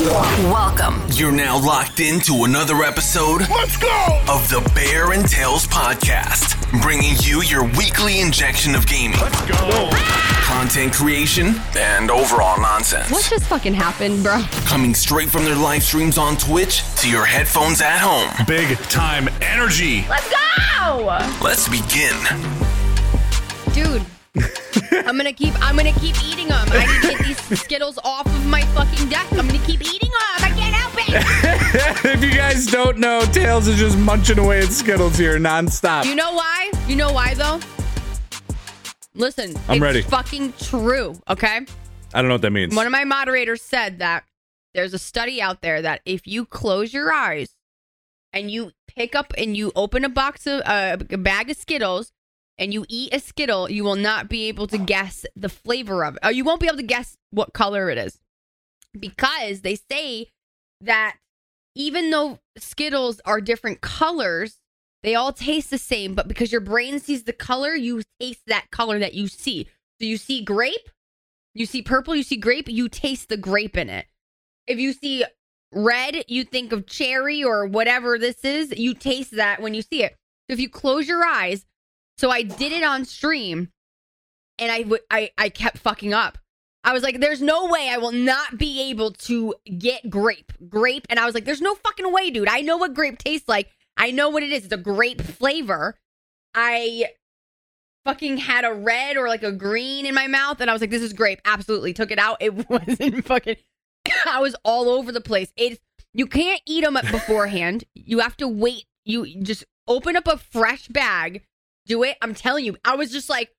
Welcome. You're now locked into another episode Let's go! of the Bear and Tails podcast, bringing you your weekly injection of gaming, Let's go! content creation, and overall nonsense. What just fucking happened, bro? Coming straight from their live streams on Twitch to your headphones at home. Big time energy. Let's go, Let's begin. dude. I'm gonna keep. I'm gonna keep eating them. I need to get these Skittles off of my fucking desk. I'm gonna keep eating them. I can't help it. if you guys don't know, Tails is just munching away at Skittles here nonstop. You know why? You know why though? Listen, I'm it's ready. Fucking true. Okay. I don't know what that means. One of my moderators said that there's a study out there that if you close your eyes and you pick up and you open a box of uh, a bag of Skittles and you eat a Skittle, you will not be able to guess the flavor of it. Or you won't be able to guess what color it is. Because they say that even though Skittles are different colors, they all taste the same, but because your brain sees the color, you taste that color that you see. So you see grape, you see purple, you see grape, you taste the grape in it. If you see red, you think of cherry or whatever this is, you taste that when you see it. So if you close your eyes, so I did it on stream and I w- I I kept fucking up. I was like, there's no way I will not be able to get grape. Grape. And I was like, there's no fucking way, dude. I know what grape tastes like. I know what it is. It's a grape flavor. I fucking had a red or like a green in my mouth and I was like, this is grape. Absolutely. Took it out. It wasn't fucking I was all over the place. It's you can't eat them beforehand. You have to wait. You just open up a fresh bag, do it. I'm telling you, I was just like,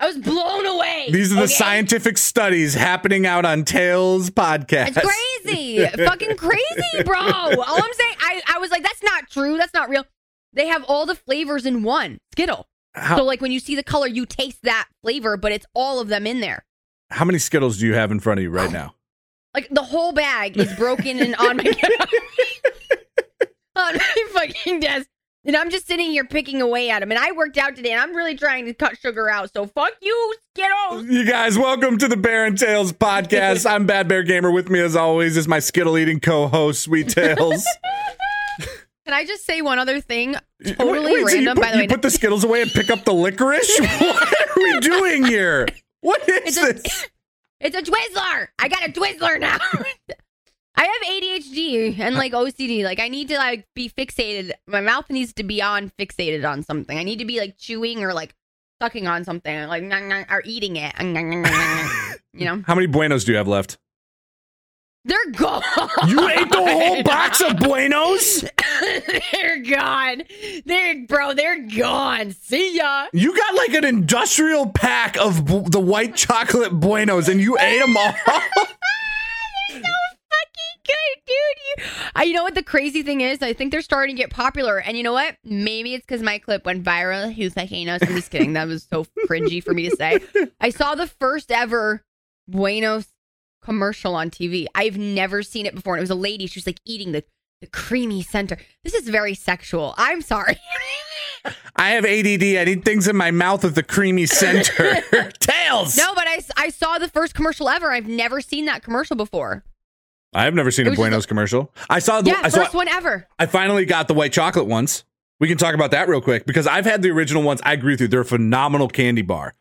I was blown away. These are the okay? scientific studies happening out on Tails podcast. It's crazy, fucking crazy, bro. All I'm saying, I, I was like, that's not true. That's not real. They have all the flavors in one Skittle. How, So like when you see the color, you taste that flavor, but it's all of them in there. how many Skittles do you have in front of you right oh. now? Like the whole bag is broken and on my on my fucking desk. And I'm just sitting here picking away at them. And I worked out today and I'm really trying to cut sugar out. So fuck you, Skittles. You guys, welcome to the Bear and Tails podcast. I'm Bad Bear Gamer. With me, as always, is my Skittle eating co-host, Sweet Tails. Can I just say one other thing? Wait, Totally wait, so you random, put, by the you way. put the Skittles away and pick up the licorice? what are we doing here? What is It's a- this? It's a Twizzler. I got a Twizzler now. I have ADHD and like OCD. Like I need to like be fixated. My mouth needs to be on fixated on something. I need to be like chewing or like sucking on something, like "Nyah, nyah," or eating it. You know, How many Buenos do you have left? they're gone. You ate the whole box of Buenos? they're gone. They're bro. They're gone. See ya. You got like an industrial pack of bu- the white chocolate Buenos and you ate them all? So fucking good, dude. You, I, you know what the crazy thing is? I think they're starting to get popular, and you know what? Maybe it's because my clip went viral. Who fucking knows? I'm just kidding. That was so cringy for me to say. I saw the first ever Buenos commercial on TV. I've never seen it before. And it was a lady. She was like eating the the creamy center. This is very sexual. I'm sorry. I have ADD. I need things in my mouth with the creamy center. Tails! no, but I, I saw the first commercial ever. I've never seen that commercial before. I've never seen a Buenos commercial. I saw the Yeah, I, saw, first one ever. I finally got the white chocolate ones. We can talk about that real quick because I've had the original ones. I agree with you. They're a phenomenal candy bar.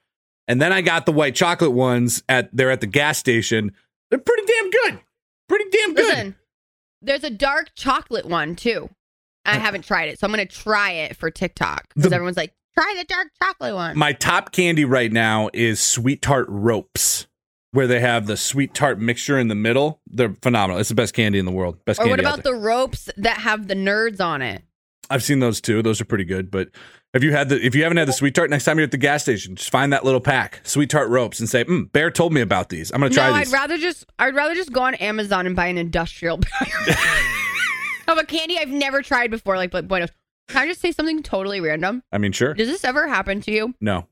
And then I got the white chocolate ones at they're at the gas station. They're pretty damn good. Pretty damn good. Listen, there's a dark chocolate one too. I uh, haven't tried it, so I'm gonna try it for TikTok because everyone's like, "Try the dark chocolate one." My top candy right now is sweet tart ropes, where they have the sweet tart mixture in the middle. They're phenomenal. It's the best candy in the world. Best or what about the ropes that have the nerds on it? I've seen those too. Those are pretty good. But have you had the? If you haven't had the sweet tart, next time you're at the gas station, just find that little pack, sweet tart ropes, and say, mm, "Bear told me about these. I'm gonna try no, these." I'd rather just I'd rather just go on Amazon and buy an industrial bag of a candy I've never tried before, like like Buenos. Can I just say something totally random? I mean, sure. Does this ever happen to you? No.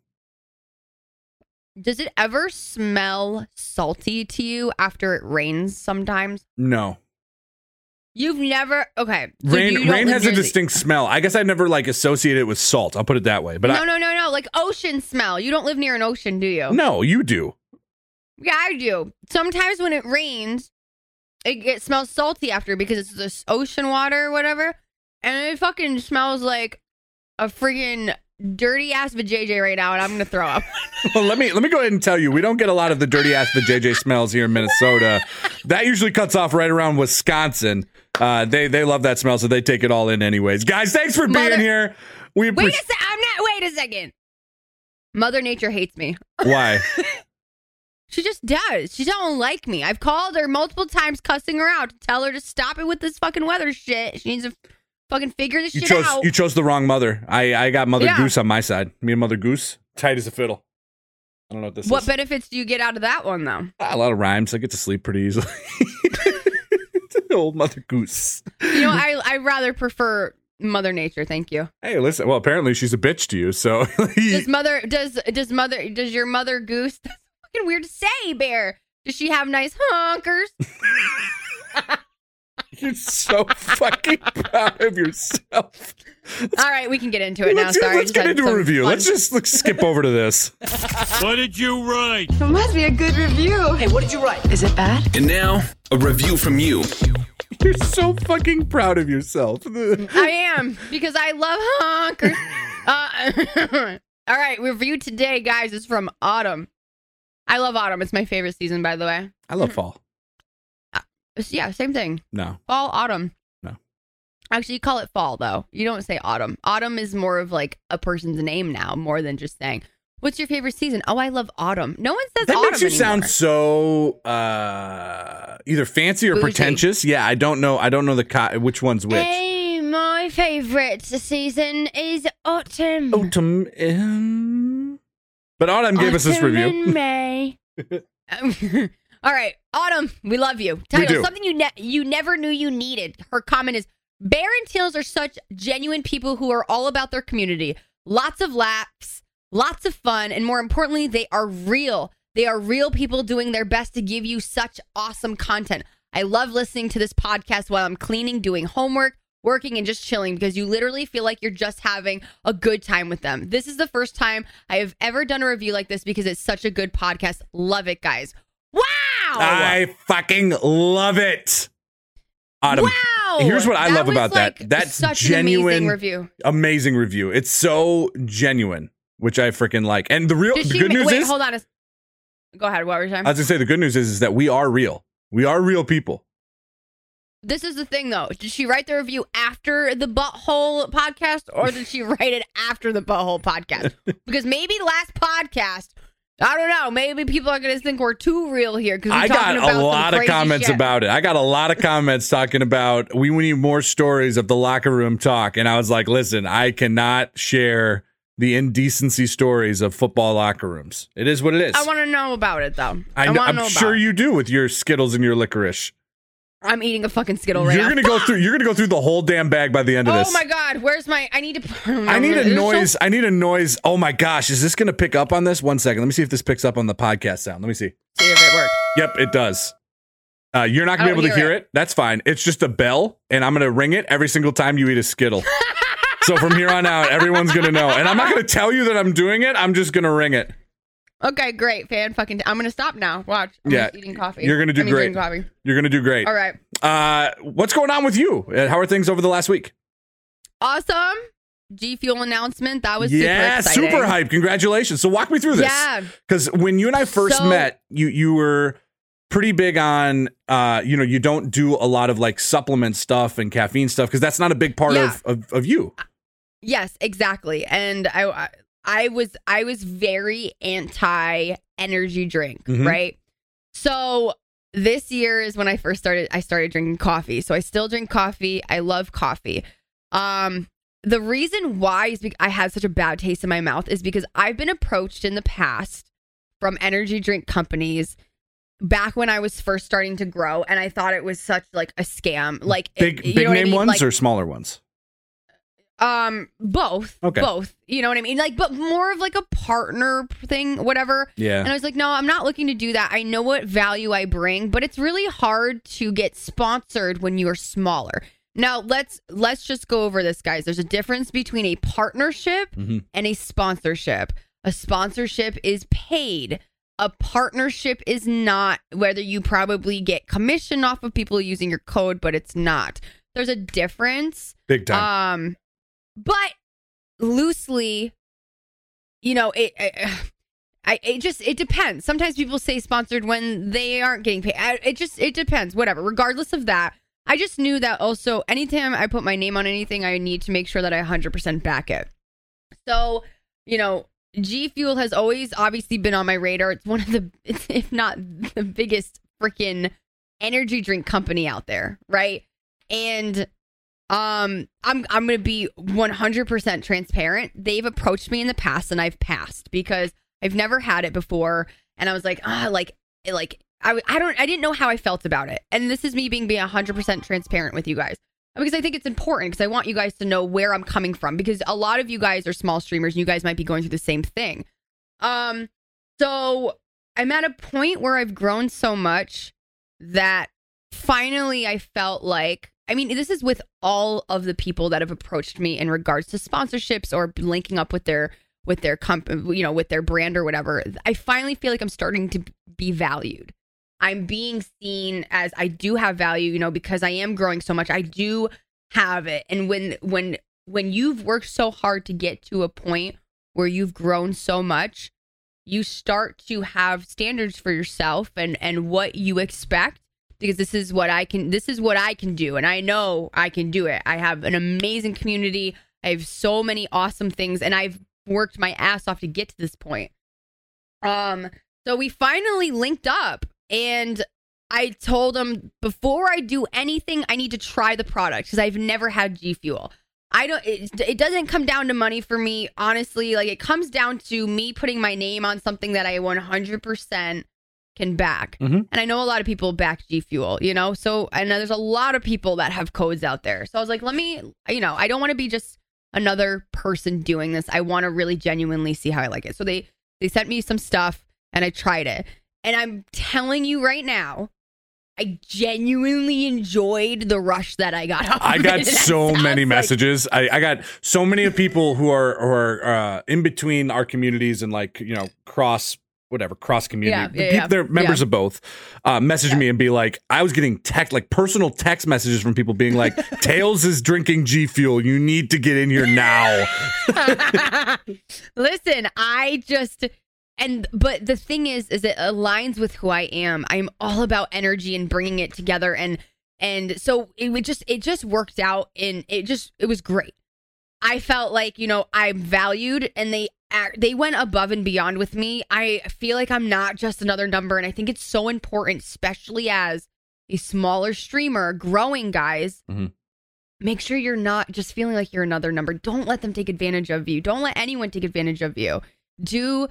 Does it ever smell salty to you after it rains sometimes? No. You've never okay. so Rain rain has a distinct smell. I guess I've never like associated it with salt. I'll put it that way. But no, I, no, no, no. Like ocean smell. You don't live near an ocean, do you? no, you do. Yeah, I do. Sometimes when it rains, it, it smells salty after because it's this ocean water or whatever, and it fucking smells like a freaking dirty ass vajayjay right now, and I'm gonna throw up. Well, let me let me go ahead and tell you, we don't get a lot of the dirty ass JJ smells here in Minnesota. That usually cuts off right around Wisconsin. Uh, they they love that smell, so they take it all in anyways. Guys, thanks for being here. We Wait a appreciate. sec. I'm not. Wait a second. Mother Nature hates me. Why? She just does. She don't like me. I've called her multiple times, cussing her out to tell her to stop it with this fucking weather shit. She needs to fucking figure this You shit chose out. you chose the wrong mother. I I got Mother Yeah. Goose on my side. Me and Mother Goose, tight as a fiddle. I don't know what this what is. benefits do you get out of that one, though? Ah, a lot of rhymes. I get to sleep pretty easily. Old Mother Goose. You know, I I rather prefer Mother Nature. Thank you. Hey, listen. Well, apparently she's a bitch to you. So Does mother does does mother does your mother goose? That's fucking weird to say, Bear. Does she have nice honkers? You're so fucking proud of yourself. All right, we can get into it now. let's Sorry, let's get into a review. fun- Let's just let's skip over to this. What did you write? It must be a good review. Hey, what did you write? Is it bad? And now, a review from you. You're so fucking proud of yourself. I am because I love honkers. uh, all right, review today, guys, is from Autumn. I love Autumn. It's my favorite season, by the way. I love fall. Yeah, same thing. No. Fall, autumn. No. Actually, you call it fall though. You don't say autumn. Autumn is more of like a person's name now, more than just saying, "What's your favorite season?" Oh, I love autumn. No one says That autumn makes you sound so uh either fancy or Bougie. pretentious. Yeah, I don't know. I don't know the co- which one's which. Hey, my favorite season is autumn. Autumn in. But Autumn gave us this review. in May. All right, Autumn, we love you. Title: do. Something you ne- you never knew you needed. Her comment is: Bear and Tails are such genuine people who are all about their community. Lots of laughs, lots of fun, and more importantly, they are real. They are real people doing their best to give you such awesome content. I love listening to this podcast while I'm cleaning, doing homework, working, and just chilling because you literally feel like you're just having a good time with them. This is the first time I have ever done a review like this because it's such a good podcast. Love it, guys. Wow! I fucking love it. Autumn. wow! Here's what I That love about that. That's such an genuine amazing review. amazing review. It's so genuine, which I freaking like. And the real the good ma- news wait, is hold on. A, go ahead. What were you saying? I was gonna say the good news is, is that we are real. We are real people. This is the thing, though. Did she write the review after the Butthole podcast, or did she write it after the Butthole podcast? Because maybe last podcast, I don't know. Maybe people are going to think we're too real here because I got about a lot of comments shit. about it. I got a lot of comments talking about we need more stories of the locker room talk. And I was like, listen, I cannot share the indecency stories of football locker rooms. It is what it is. I want to know about it, though. I, I, am know about sure it. you do with your Skittles and your licorice. I'm eating a fucking Skittle right you're now. gonna go through. You're gonna go through the whole damn bag by the end of this. Oh my god, where's my? I need to. I need a noise. I need a noise. Oh my gosh, is this gonna pick up on this? One second. Let me see if this picks up on the podcast sound. Let me see. See if it works. Yep, it does. Uh, you're not gonna be able don't to hear hear it. That's fine. It's just a bell, and I'm gonna ring it every single time you eat a Skittle. so from here on out, everyone's gonna know. And I'm not gonna tell you that I'm doing it. I'm just gonna ring it. Okay, great, fan. Fucking. I'm gonna stop now. Watch. I'm Yeah, eating coffee. you're gonna do I mean, great. Coffee. You're gonna do great. All right. Uh, what's going on with you? Uh, How are things over the last week? Awesome. G Fuel announcement. That was yeah, super super hype. Congratulations. So walk me through this. Yeah. Because when you and I first So- met, you you were pretty big on uh, you know, you don't do a lot of like supplement stuff and caffeine stuff because that's not a big part Yeah. of, of of you. Yes, exactly. And I, I, I was, I was very anti energy drink, Mhm. right? So this year is when I first started. I started drinking coffee. So I still drink coffee. I love coffee. Um, the reason why is because I had such a bad taste in my mouth is because I've been approached in the past from energy drink companies back when I was first starting to grow, and I thought it was such like a scam. Like Big you big I name mean? ones Like, or smaller ones? Um, both. Okay. Both. You know what I mean? Like, but more of like a partner thing, whatever. Yeah. And I was like, no, I'm not looking to do that. I know what value I bring, but it's really hard to get sponsored when you are smaller. Now let's let's just go over this, guys. There's a difference between a partnership Mhm. and a sponsorship. A sponsorship is paid. a partnership is not whether you probably get commission off of people using your code, but it's not. There's a difference. Big time. Um, but loosely, you know, it, it, I, it just it depends. Sometimes people say sponsored when they aren't getting paid. It just it depends. Whatever. Regardless of that, I just knew that also anytime I put my name on anything, I need to make sure that I 100% back it. So, you know, G Fuel has always obviously been on my radar. It's one of the, if not the biggest freaking energy drink company out there, right? And um, I'm I'm gonna be 100% transparent. They've approached me in the past, and I've passed because I've never had it before, and I was like, ah, like, like I I don't I didn't know how I felt about it, and this is me being being 100% transparent with you guys because I think it's important because I want you guys to know where I'm coming from because a lot of you guys are small streamers and you guys might be going through the same thing. Um, so I'm at a point where I've grown so much that finally I felt like I mean, this is with all of the people that have approached me in regards to sponsorships or linking up with their with their company, you know, with their brand or whatever. I finally feel like I'm starting to be valued. I'm being seen as I do have value, you know, because I am growing so much. I do have it. And when when when you've worked so hard to get to a point where you've grown so much, you start to have standards for yourself and and what you expect because this is what I can this is what I can do and I know I can do it. I have an amazing community. I have so many awesome things and I've worked my ass off to get to this point. Um so we finally linked up and I told him before I do anything, I need to try the product because I've never had G Fuel. I don't. It, it doesn't come down to money for me, honestly. Like it comes down to me putting my name on something that I 100% can back. Mhm. And I know a lot of people back G Fuel, you know. So I know there's a lot of people that have codes out there. So I was like, let me, you know, I don't want to be just another person doing this. I want to really genuinely see how I like it. So they they sent me some stuff and I tried it. And I'm telling you right now, I genuinely enjoyed the rush that I got. I got. And so many like- messages. I, I got so many of people who are who are uh, in between our communities and like you know cross whatever cross community. Yeah, yeah, People- yeah. They're members Yeah. of both. Uh, message me and be like, I was getting text like personal text messages from people being like, Tails is drinking G Fuel. You need to get in here now. Listen, I just and but the thing is is it aligns with who I am. I'm all about energy and bringing it together and and so it would just it just worked out and it just it was great. I felt like, you know, I'm valued and they they went above and beyond with me. I feel like I'm not just another number and I think it's so important especially as a smaller streamer growing guys Mhm. make sure you're not just feeling like you're another number. Don't let them take advantage of you. Don't let anyone take advantage of you. Do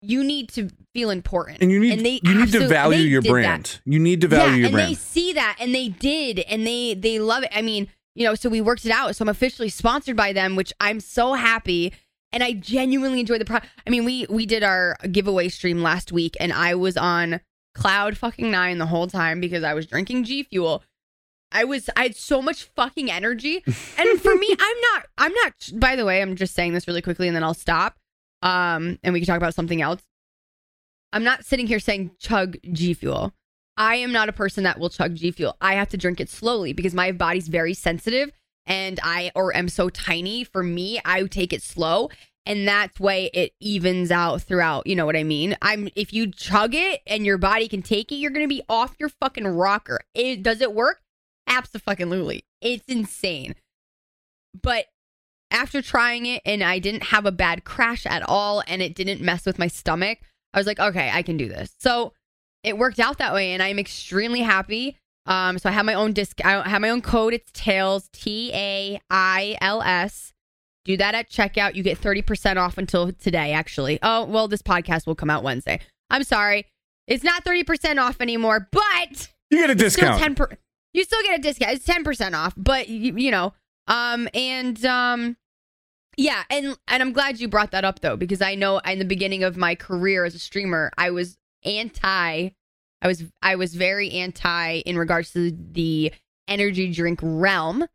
you need to feel important, And you need they you need to value your did that. brand. You need to value yeah, your and brand. they see that, and they did, and they they love it. I mean, you know, so we worked it out. So I'm officially sponsored by them, which I'm so happy. And I genuinely enjoy the product. I mean, we we did our giveaway stream last week, and I was on cloud fucking nine the whole time because I was drinking G Fuel. I was I had so much fucking energy. And for me, I'm not I'm not by the way, I'm just saying this really quickly and then I'll stop. Um and we can talk about something else. I'm not sitting here saying chug G Fuel. I am not a person that will chug G Fuel. I have to drink it slowly because my body's very sensitive and I or am so tiny. For me, I take it slow and that's way it evens out throughout. You know what I mean? I'm if you chug it and your body can take it, you're gonna be off your fucking rocker. It does it work? Absolutely. It's insane. But after trying it and I didn't have a bad crash at all and it didn't mess with my stomach, I was like, okay, I can do this. So it worked out that way and I'm extremely happy. Um, so I have my own disc, I have my own code. It's Tails, T A I L S. Do that at checkout. You get 30% off until today, actually. Oh, well, this podcast will come out Wednesday. I'm sorry. It's not 30% off anymore, but you get a still discount. 10 per- you still get a discount. It's 10% off, but you, you know, um and um yeah, and and I'm glad you brought that up though because I know in the beginning of my career as a streamer, I was anti I was I was very anti in regards to the energy drink realm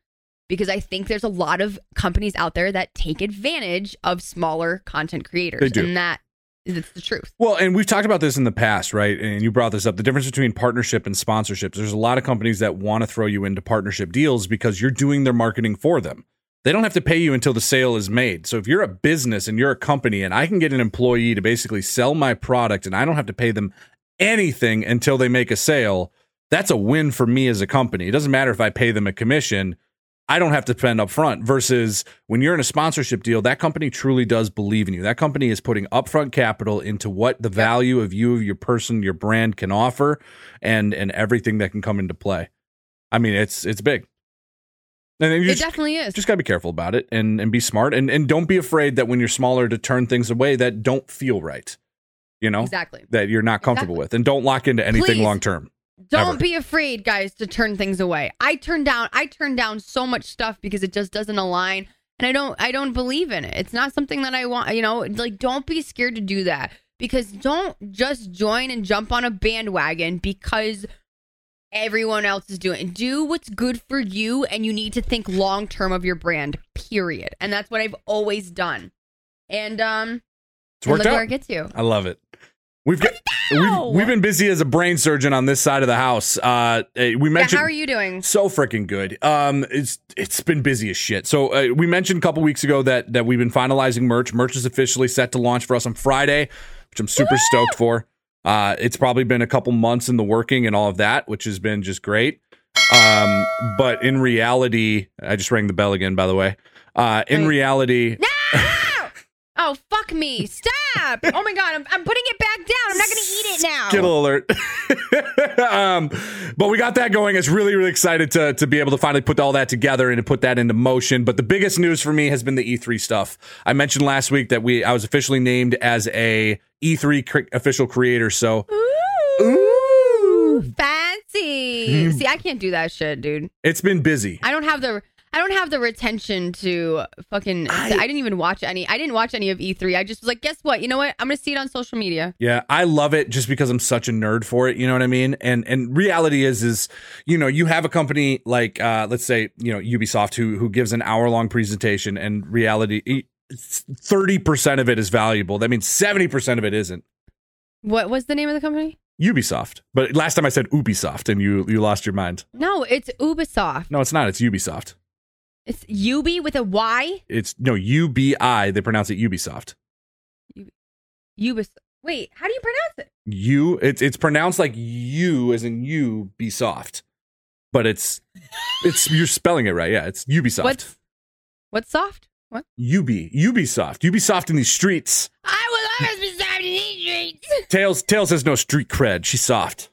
because I think there's a lot of companies out there that take advantage of smaller content creators They do. and that It's the truth. Well, and we've talked about this in the past, right? And you brought this up the difference between partnership and sponsorships. There's a lot of companies that want to throw you into partnership deals because you're doing their marketing for them. They don't have to pay you until the sale is made. So if you're a business and you're a company and I can get an employee to basically sell my product and I don't have to pay them anything until they make a sale, that's a win for me as a company. It doesn't matter if I pay them a commission. I don't have to spend up front versus when you're in a sponsorship deal, that company truly does believe in you. That company is putting upfront capital into what the value of you, of your person, your brand can offer and and everything that can come into play. I mean, it's it's big. And It just, definitely is. just gotta be careful about it and and be smart and and don't be afraid that when you're smaller to turn things away that don't feel right. You know? exactly. That you're not comfortable Exactly. with. And don't lock into anything Please. long term. Don't Ever. be afraid, guys, to turn things away. I turn down I turn down so much stuff because it just doesn't align and I don't I don't believe in it. It's not something that I want, you know, like don't be scared to do that because don't just join and jump on a bandwagon because everyone else is doing. Do what's good for you and you need to think long term of your brand, period. And that's what I've always done. And um It's worked look out. where it gets you. I love it. We've got we've, we've been busy as a brain surgeon on this side of the house. Uh, eh, we Yeah, mentioned how are you doing? so freaking good. Um, it's it's been busy as shit. So uh, we mentioned a couple weeks ago that that we've been finalizing merch. Merch is officially set to launch for us on Friday, which I'm super stoked for. Uh, it's probably been a couple months in the working and all of that, which has been just great. Um, but in reality, I just rang the bell again. By the way, uh, in Right. reality, No! Oh, fuck me. Stop. Oh my God. I'm, I'm putting it back down. I'm not going to eat it now. Skittle alert. um, but we got that going. It's really, really excited to to be able to finally put all that together and to put that into motion. But the biggest news for me has been the E3 stuff. I mentioned last week that we I was officially named as a E3 cre- official creator. So Ooh, fancy. See, I can't do that shit, dude. it's been busy. I don't have the. I don't have the retention to fucking. I, didn't even watch any. I didn't watch any of E3. I just was like, guess what? You know what? I'm gonna see it on social media. Yeah, I love it just because I'm such a nerd for it. You know what I mean? And and reality is is you know you have a company like uh, let's say you know Ubisoft who who gives an hour long presentation and reality thirty percent of it is valuable. That means seventy percent of it isn't. What was the name of the company? Ubisoft. But last time I said Ubisoft and you you lost your mind. No, it's Ubisoft. No, it's not. It's Ubisoft. It's Ubi with a Y. It's no U B I. They pronounce it Ubisoft. Ubis. Wait, how do you pronounce it? U. It's it's pronounced like U as in U be soft, but it's it's you're spelling it right. Yeah, it's Ubisoft. What's what's soft? What? UB Ubisoft. Ubisoft in these streets. I will always be soft in these streets. Tails Tails has no street cred. She's soft.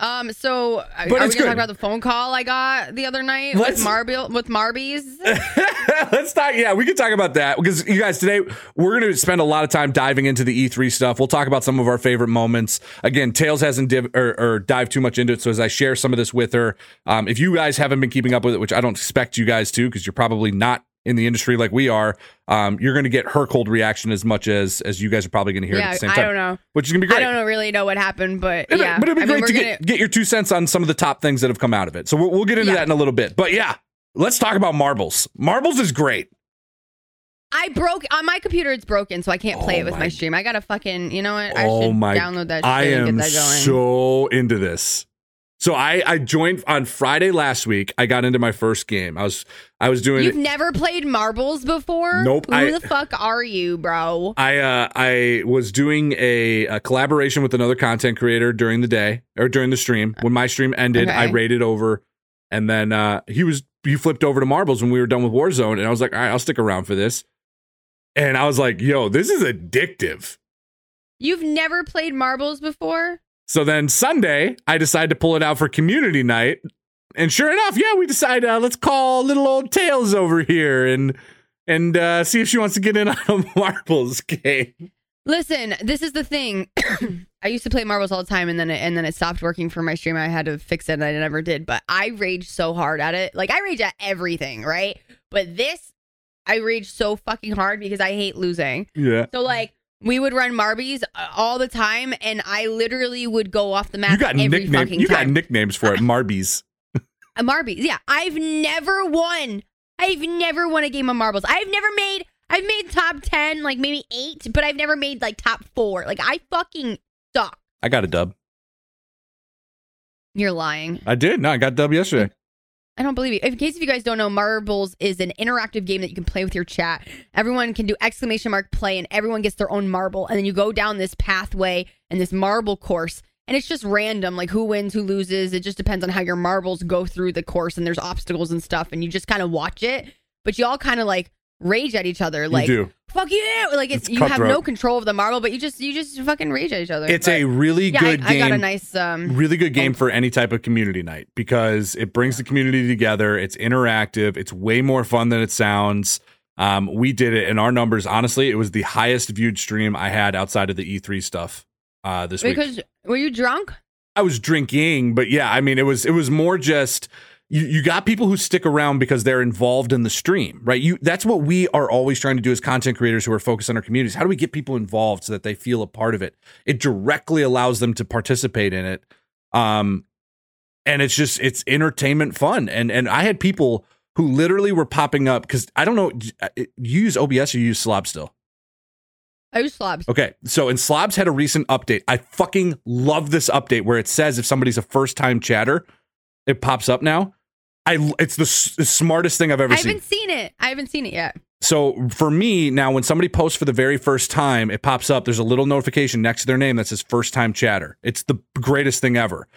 Um. So, uh, But are we gonna good. talk about the phone call I got the other night Let's- with Marby with Marbies? Let's talk. Yeah, we can talk about that because you guys today we're going to spend a lot of time diving into the E3 stuff. We'll talk about some of our favorite moments. Again, Tails hasn't div- or, or dived too much into it, so as I share some of this with her, um, if you guys haven't been keeping up with it, which I don't expect you guys to, because you're probably not in the industry like we are, um, you're going to get her cold reaction as much as as you guys are probably going to hear yeah, at the same time. I don't know. which is going to be great. I don't really know what happened, but It'd- yeah. but it'd be I great we're to gonna- get, get your two cents on some of the top things that have come out of it. So we'll, we'll get into Yeah. that in a little bit. But yeah, let's talk about marbles. Marbles is great. I broke on my computer. It's broken, so I can't play Oh it with my- my stream. I gotta fucking, you know what? I oh should my! download that I and am get that going. so into this. So I I joined on Friday last week. I got into my first game. I was I was doing You've never played marbles before? Nope, Who I- the fuck are you, bro? I uh, I was doing a, a collaboration with another content creator during the day or during the stream. When my stream ended, I raided over, and then uh, he was he flipped over to marbles when we were done with Warzone, and I was like, all right, I'll stick around for this. And I was like, yo, this is addictive. You've never played marbles before? So then Sunday, I decide to pull it out for community night. And sure enough, yeah, we decide uh, let's call little old Tails over here and and uh, see if she wants to get in on a marbles game. Listen, this is the thing. I used to play marbles all the time, and then it, and then it stopped working for my stream. I had to fix it, and I never did. But I rage so hard at it. Like I rage at everything, right? But this, I rage so fucking hard because I hate losing. Yeah. So like we would run Marbies uh, all the time, and I literally would go off the map. You got nicknames. You got nicknames for it, Marbies. Marbies, yeah. I've never won. I've never won a game of marbles. I've never made I've made top 10, like maybe eight, but I've never made like top four. Like, I fucking suck. I got a dub. You're lying. I did. No, I got a dub yesterday. I don't believe you. In case if you guys don't know, Marbles is an interactive game that you can play with your chat. Everyone can do exclamation mark play, and everyone gets their own marble. And then you go down this pathway and this marble course, and it's just random, like who wins, who loses. It just depends on how your marbles go through the course, and there's obstacles and stuff, and you just kind of watch it. But you all kind of like rage at each other, like do. "fuck you!" Like it's, It's you have cutthroat. no control of the marble, but you just you just fucking rage at each other. It's But- a really yeah. good I, I game. got a nice um. really good game for any type of community night because it brings the community together. It's interactive. It's way more fun than it sounds. Um, we did it, and our numbers, honestly, it was the highest viewed stream I had outside of the E3 stuff uh, this week. Because were you drunk? I was drinking, but yeah, I mean, it was it was more just you, you got people who stick around because they're involved in the stream, right? You that's what we are always trying to do as content creators who are focused on our communities. How do we get people involved so that they feel a part of it? It directly allows them to participate in it. Um and it's just it's entertainment fun. And and I had people who literally were popping up because I don't know, you use OBS or you use Slob still? I use slobs. Okay, so and Slobs had a recent update. I fucking love this update where it says if somebody's a first time chatter, it pops up now. I it's the, s- the smartest thing I've ever seen. I seen. haven't seen it. I haven't seen it yet. So for me now, when somebody posts for the very first time, it pops up. There's a little notification next to their name that says first time chatter. It's the greatest thing ever.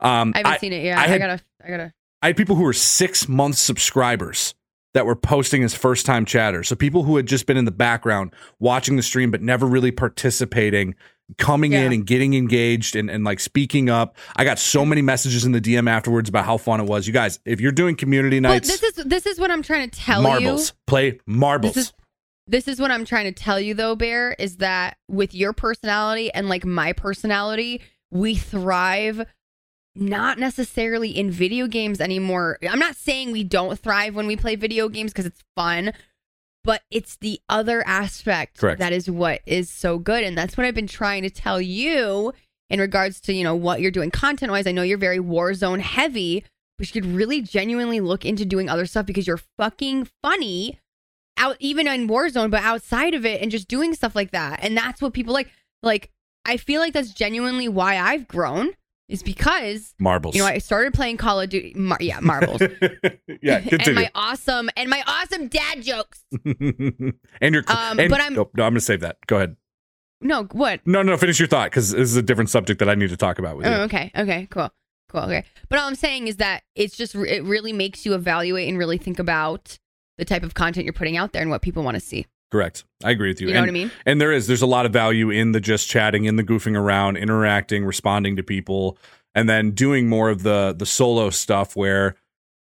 Um, I haven't seen it yet. I I, had- gotta. I gotta. I had people who were six month subscribers that were posting as first time chatter. So people who had just been in the background watching the stream but never really participating, coming in and getting engaged and, and like speaking up. I got so many messages in the DM afterwards about how fun it was. You guys, if you're doing community nights, this is this is what I'm trying to tell marbles, you. Marbles. Play marbles. This is this is what I'm trying to tell you though, Bear, is that with your personality and like my personality, we thrive not necessarily in video games anymore. I'm not saying we don't thrive when we play video games because it's fun, but it's the other aspect Correct. that is what is so good. And that's what I've been trying to tell you in regards to, you know, what you're doing content wise. I know you're very Warzone heavy, but you could really genuinely look into doing other stuff because you're fucking funny out even in Warzone, but outside of it and just doing stuff like that. And that's what people like. Like, I feel like that's genuinely why I've grown is because marbles. you know I started playing Call of Duty. Mar- yeah, marbles. yeah, continue. and my awesome and my awesome dad jokes. and your Um, and, but I'm- no, no, I'm gonna save that. Go ahead. No, what? No, no, finish your thought because this is a different subject that I need to talk about with you. Oh, okay, okay, cool, cool, okay. But all I'm saying is that it's just it really makes you evaluate and really think about the type of content you're putting out there and what people want to see. Correct. I agree with you. You know and, what I mean? And there is there's a lot of value in the just chatting, in the goofing around, interacting, responding to people, and then doing more of the the solo stuff where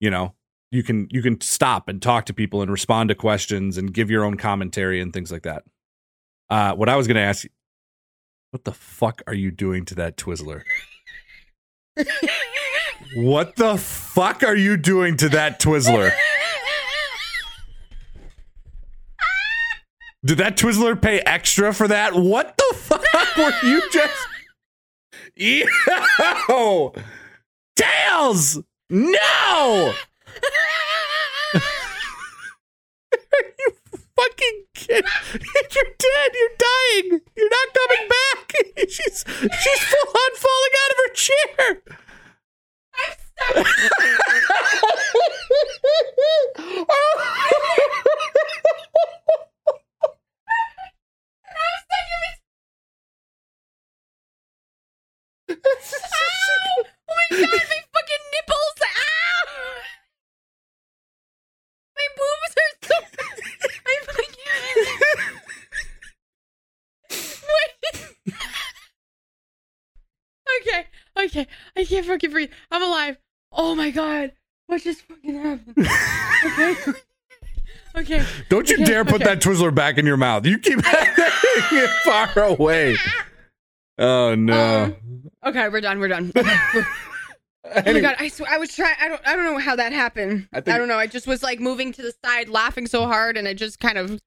you know you can you can stop and talk to people and respond to questions and give your own commentary and things like that. Uh, what I was going to ask you, what the fuck are you doing to that Twizzler? what the fuck are you doing to that Twizzler? Did that Twizzler pay extra for that? What the fuck were you just? Yo, tails! No! Are you fucking kid! You're dead. You're dying. You're not coming back. She's she's full on falling out of her chair. Oh my god, my fucking nipples! Ow! My boobs are so. I fucking. Wait. okay, okay. I can't fucking breathe. I'm alive. Oh my god. What just fucking happened? Okay. Okay. Don't you Okay, dare put okay. that Twizzler back in your mouth. You keep having it far away. Oh no. Um, okay, we're done. We're done. Oh my god, I swear I was trying. I don't. I don't know how that happened. I I, don't know. I just was like moving to the side, laughing so hard, and I just kind of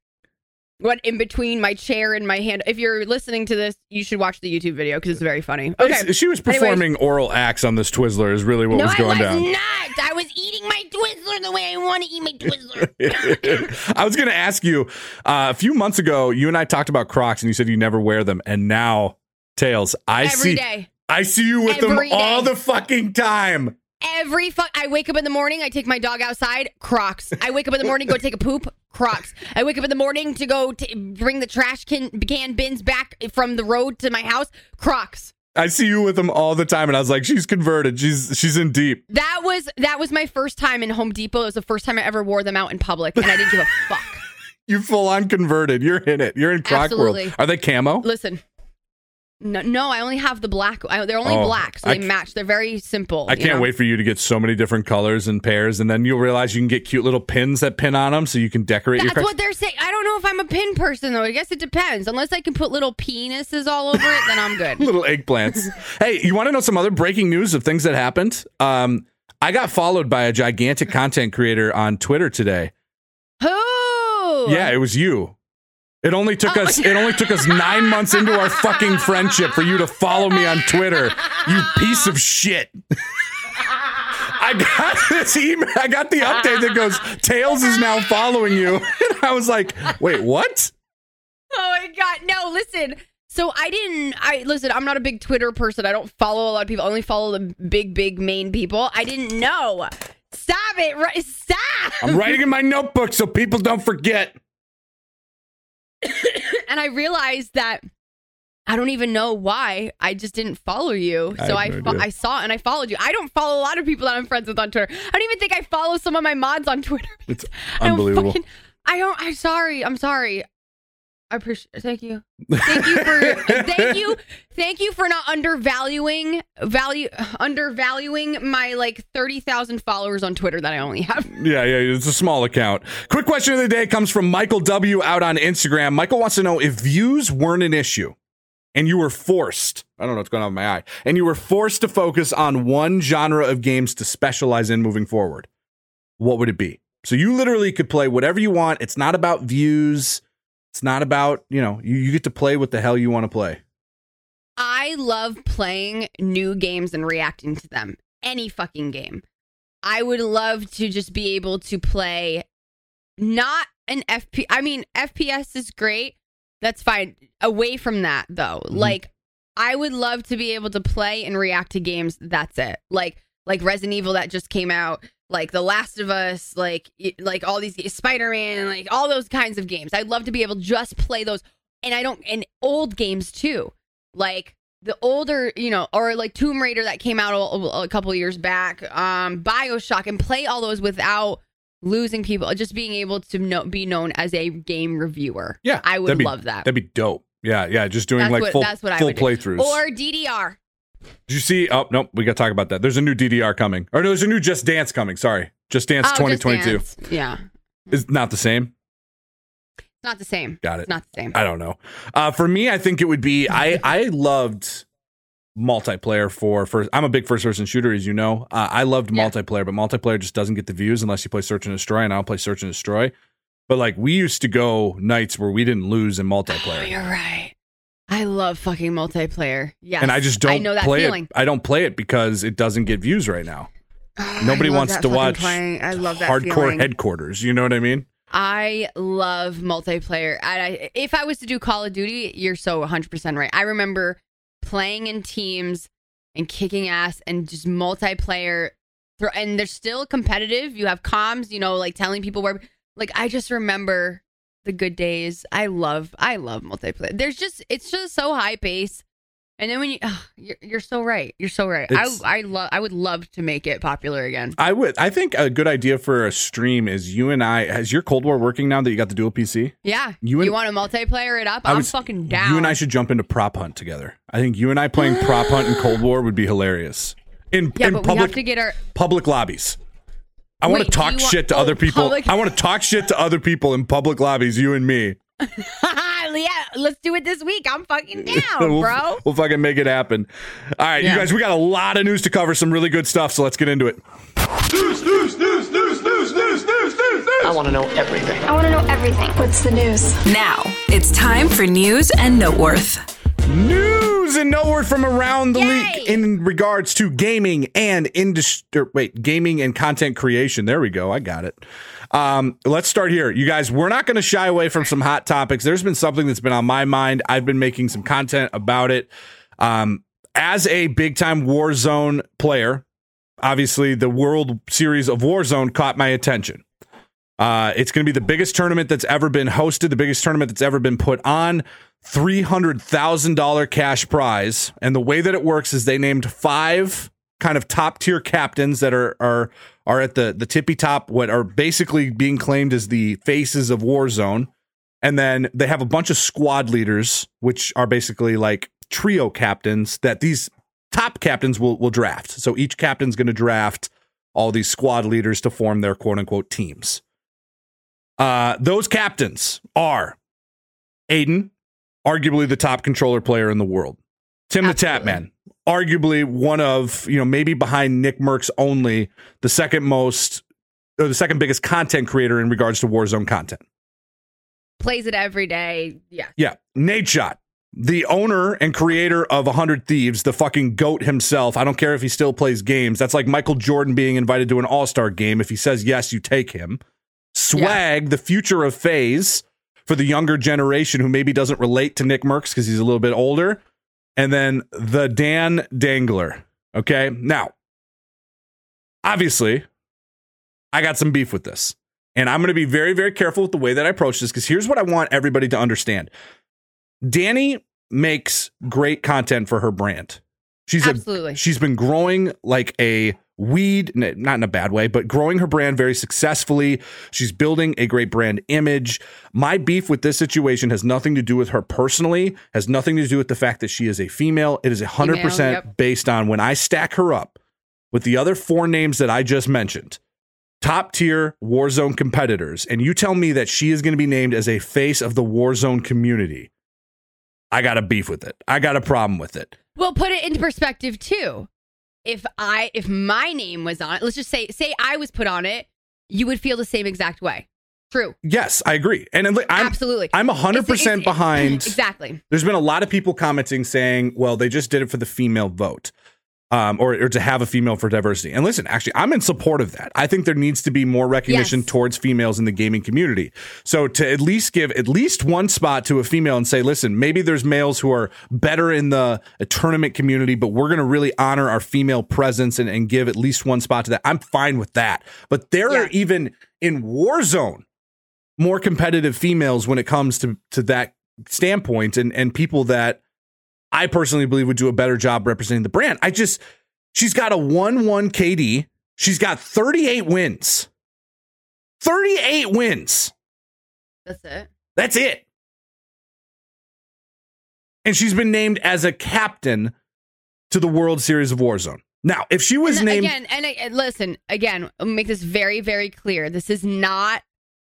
what in between my chair and my hand. If you're listening to this, you should watch the YouTube video because it's very funny. Okay, She was Anyways. performing oral acts on this Twizzler, is really what no, was I was down. not. I was eating my Twizzler the way I want to eat my Twizzler. I was going to ask you uh, a few months ago. You and I talked about Crocs, and you said you never wear them. And now, Tails, I Every see, day. I see you with them Every all day. the fucking time. Every fuck. I wake up in the morning. I take my dog outside. Crocs. I wake up in the morning, go take a poop. Crocs. I wake up in the morning to go t- bring the trash can, can bins back from the road to my house. Crocs. I see you with them all the time, and I was like, she's converted. She's she's in deep. That was that was my first time in Home Depot. It was the first time I ever wore them out in public, and I didn't give a fuck. You full on converted. You're in it. You're in Croc Absolutely. world. Are they camo? Listen. No, no, I only have the black. I, they're only Oh, black, so I they c- match. They're very simple. I can't know? wait for you to get so many different colors and pairs, and then you'll realize you can get cute little pins that pin on them, so you can decorate your. That's what they're saying. I don't know if I'm a pin person though. I guess it depends. Unless I can put little penises all over it, then I'm good. little eggplants. hey, you want to know some other breaking news of things that happened? Um, I got followed by a gigantic content creator on Twitter today. Who? Yeah, it was you. It only took Oh. us it only took us 9 months into our fucking friendship for you to follow me on Twitter. You piece of shit. I got this email. I got the update that goes, Tails is now following you. And I was like, wait, what? Oh my god. No, listen. So I didn't I listen, I'm not a big Twitter person. I don't follow a lot of people. I only follow the big, big main people. I didn't know. Stop it. Right stop. I'm writing in my notebook so people don't forget. and I realized that I don't even know why. I just didn't follow you. I So I no fo- I saw and I followed you. I don't follow a lot of people that I'm friends with on Twitter. I don't even think I follow some of my mods on Twitter. It's I don't unbelievable. fucking- I don't I'm sorry. I'm sorry. I appreciate thank you. Thank you for thank you. Thank you for not undervaluing value undervaluing my like 30,000 followers on Twitter that I only have. Yeah, yeah, it's a small account. Quick question of the day comes from Michael W. out on Instagram. Michael wants to know if views weren't an issue and you were forced, I don't know what's going on with my eye, and you were forced to focus on one genre of games to specialize in moving forward, what would it be? So you literally could play whatever you want. It's not about views. It's not about, you know, you, you get to play what the hell you want to play. I love playing new games and reacting to them. Any fucking game. I would love to just be able to play not an FP I mean FPS is great. That's fine. Away from that though. Mm-hmm. Like I would love to be able to play and react to games. That's it. Like like Resident Evil that just came out, like The Last of Us, like like all these Spider Man, like all those kinds of games. I'd love to be able to just play those, and I don't and old games too, like the older you know, or like Tomb Raider that came out a, a couple years back, um, Bioshock, and play all those without losing people. Just being able to know, be known as a game reviewer. Yeah, I would be- love that. That'd be dope. Yeah, yeah, just doing That's like what- full, that's what I full would do. playthroughs. Or DDR. Did you see? Oh no, we got to talk about that. There's a new DDR coming, or no, there's a new Just Dance coming. Sorry, Just Dance Oh, Just 2022 Dance. Yeah, is not the same. it's not the same. Got it. It's not the same. I don't know. Uh, for me, I think it would be. I I loved multiplayer for first. I'm a big first person shooter, as you know. Uh, I loved Yeah. multiplayer, but multiplayer just doesn't get the views unless you play Search and Destroy, and I don't play Search and Destroy. But like we used to go nights where we didn't lose in Oh, multiplayer. you're right. I love fucking multiplayer. Yes. and I just don't I know that play feeling. it. I don't play it because it doesn't get views right now. Oh, Nobody wants to watch playing. I love that hardcore feeling. headquarters. You know what I mean? I love multiplayer. And I, if I was to do Call of Duty, you're so 100% right. I remember playing in teams and kicking ass and just multiplayer. thro- And they're still competitive. You have comms, you know, like telling people where. Like, I just remember the good days. I love, I love multiplayer. There's just, it's just so high pace. And then when you, ugh, you're, you're so right. You're so right. I, It's- I love, I would love to make it popular again. I would. I think a good idea for a stream is you and I. Has your Cold War working now that you got the dual PC? Yeah. You You, and- want to multiplayer it up? I I'm was- fucking down. You and I should jump into prop hunt together. I think you and I playing prop hunt and Cold War would be hilarious in Yeah, in but we have to get our. public lobbies. I want to talk you want- shit to oh, other people. public- I want to talk shit to other people in public lobbies. You and me, yeah, let's do it this week. I'm fucking down, we'll, bro. We'll fucking make it happen. All right, Yeah. you guys. We got a lot of news to cover. Some really good stuff. So let's get into it. News, news, news, news, news, news, news, news, news. I want to know everything. I want to know everything. What's the news? Now, it's time for news and noteworth. News and noteworth from around the Yay! league in regards to gaming and industry. Wait, gaming and content creation. There we go. I got it. Um, let's start here, you guys. We're not going to shy away from some hot topics. There's been something that's been on my mind. I've been making some content about it. Um, as a big time Warzone player, obviously the World Series of Warzone caught my attention. Uh, it's going to be the biggest tournament that's ever been hosted, the biggest tournament that's ever been put on. $300,000 cash prize. And the way that it works is they named five kind of top tier captains that are, are, are at the, the tippy top, what are basically being claimed as the faces of Warzone. And then they have a bunch of squad leaders, which are basically like trio captains that these top captains will, will draft. So each captain's going to draft all these squad leaders to form their quote unquote teams. Uh, those captains are Aydan, arguably the top controller player in the world. Tim Absolutely. the Tatman, arguably one of, you know, maybe behind Nickmercs only, the second most or the second biggest content creator in regards to Warzone content. Plays it every day. Yeah. Yeah. Nadeshot, the owner and creator of 100 Thieves, the fucking goat himself. I don't care if he still plays games. That's like Michael Jordan being invited to an all star game. If he says yes, you take him. Swagg, the future of FaZe for the younger generation who maybe doesn't relate to Nickmercs because he's a little bit older. And then the Dan Dangler. Okay. Now, obviously, I got some beef with this. And I'm going to be very, very careful with the way that I approach this because here's what I want everybody to understand. Danny makes great content for her brand. She's Absolutely. A, she's been growing like a weed, not in a bad way, but growing her brand very successfully. She's building a great brand image. My beef with this situation has nothing to do with her personally, has nothing to do with the fact that she is a female. It is 100% Female, yep. based on when I stack her up with the other four names that I just mentioned top tier Warzone competitors, and you tell me that she is going to be named as a face of the Warzone community, I got a beef with it. I got a problem with it. Well, put it into perspective too. If I if my name was on it, let's just say say I was put on it, you would feel the same exact way. True. Yes, I agree. And I'm, Absolutely. I'm 100% It's- it's- behind. Exactly. There's been a lot of people commenting saying, well, they just did it for the female vote. Um, or, or to have a female for diversity. And listen, actually, I'm in support of that. I think there needs to be more recognition Yes. towards females in the gaming community. So to at least give at least one spot to a female and say, listen, maybe there's males who are better in the tournament community, but we're going to really honor our female presence and, and give at least one spot to that. I'm fine with that. But there are even in Warzone more competitive females when it comes to to that standpoint and and people that I personally believe would do a better job representing the brand. I just she's got a 1-1 KD. She's got 38 wins. 38 wins. That's it. That's it. And she's been named as a captain to the World Series of Warzone. Now, if she was And named again, and, and listen, again, make this very, very clear. This is not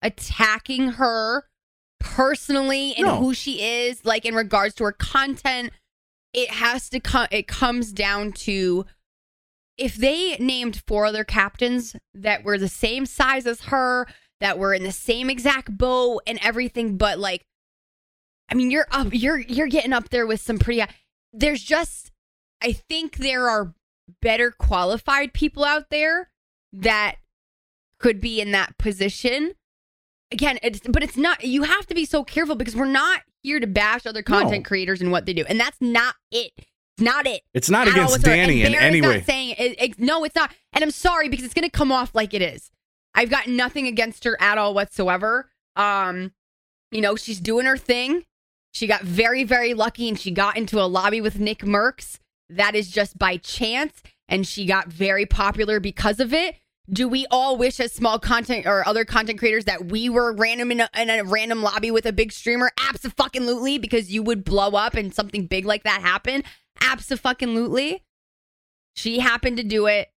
attacking her personally and No. who she is, like in regards to her content. It has to come. It comes down to if they named four other captains that were the same size as her, that were in the same exact boat and everything, but like, I mean, you're up, you're you're getting up there with some pretty. Uh, there's just, I think there are better qualified people out there that could be in that position. Again, it's but it's not. You have to be so careful because we're not here to bash other content No. creators and what they do, and that's not it. It's not it. it's not against. Danny in any not way. Saying it, it- no, it's not. And I'm sorry because it's going to come off like it is. I've got nothing against her at all whatsoever. Um, you know, she's doing her thing. She got very, very lucky, and she got into a lobby with Nickmercs. That is just by chance, and she got very popular because of it. Do we all wish as small content or other content creators that we were random in a, in a random lobby with a big streamer? Absolutely, because you would blow up and something big like that happen. Absolutely. She happened to do it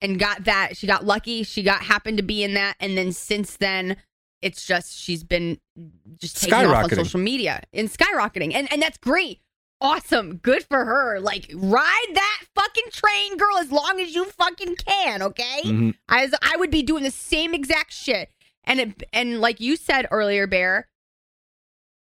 and got that. She got lucky. She got happened to be in that, and then since then, it's just she's been just taking off on social media and skyrocketing, and and that's great. Awesome, good for her. Like ride that fucking train, girl, as long as you fucking can. Okay, Mhm. I was, I would be doing the same exact shit. And it, and like you said earlier, Bear,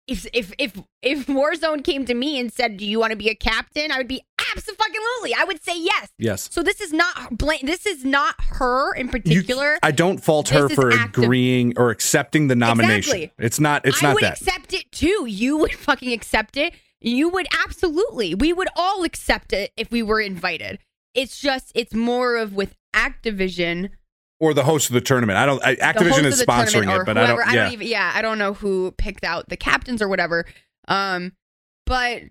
if if if if Warzone came to me and said, "Do you want to be a captain?" I would be absolutely. I would say yes. Yes. So this is not blame. This is not her in You- particular. I don't fault her This is for active- agreeing or accepting the nomination. Exactly. It's not. It's I not would that. accept it too. You would fucking accept it. You would absolutely. We would all accept it if we were invited. It's just it's more of with Activision. or the host of the tournament. I don't. I, Activision is sponsoring it, but whoever, I don't. Yeah. even. Yeah, I don't know who picked out the captains or whatever. Um, but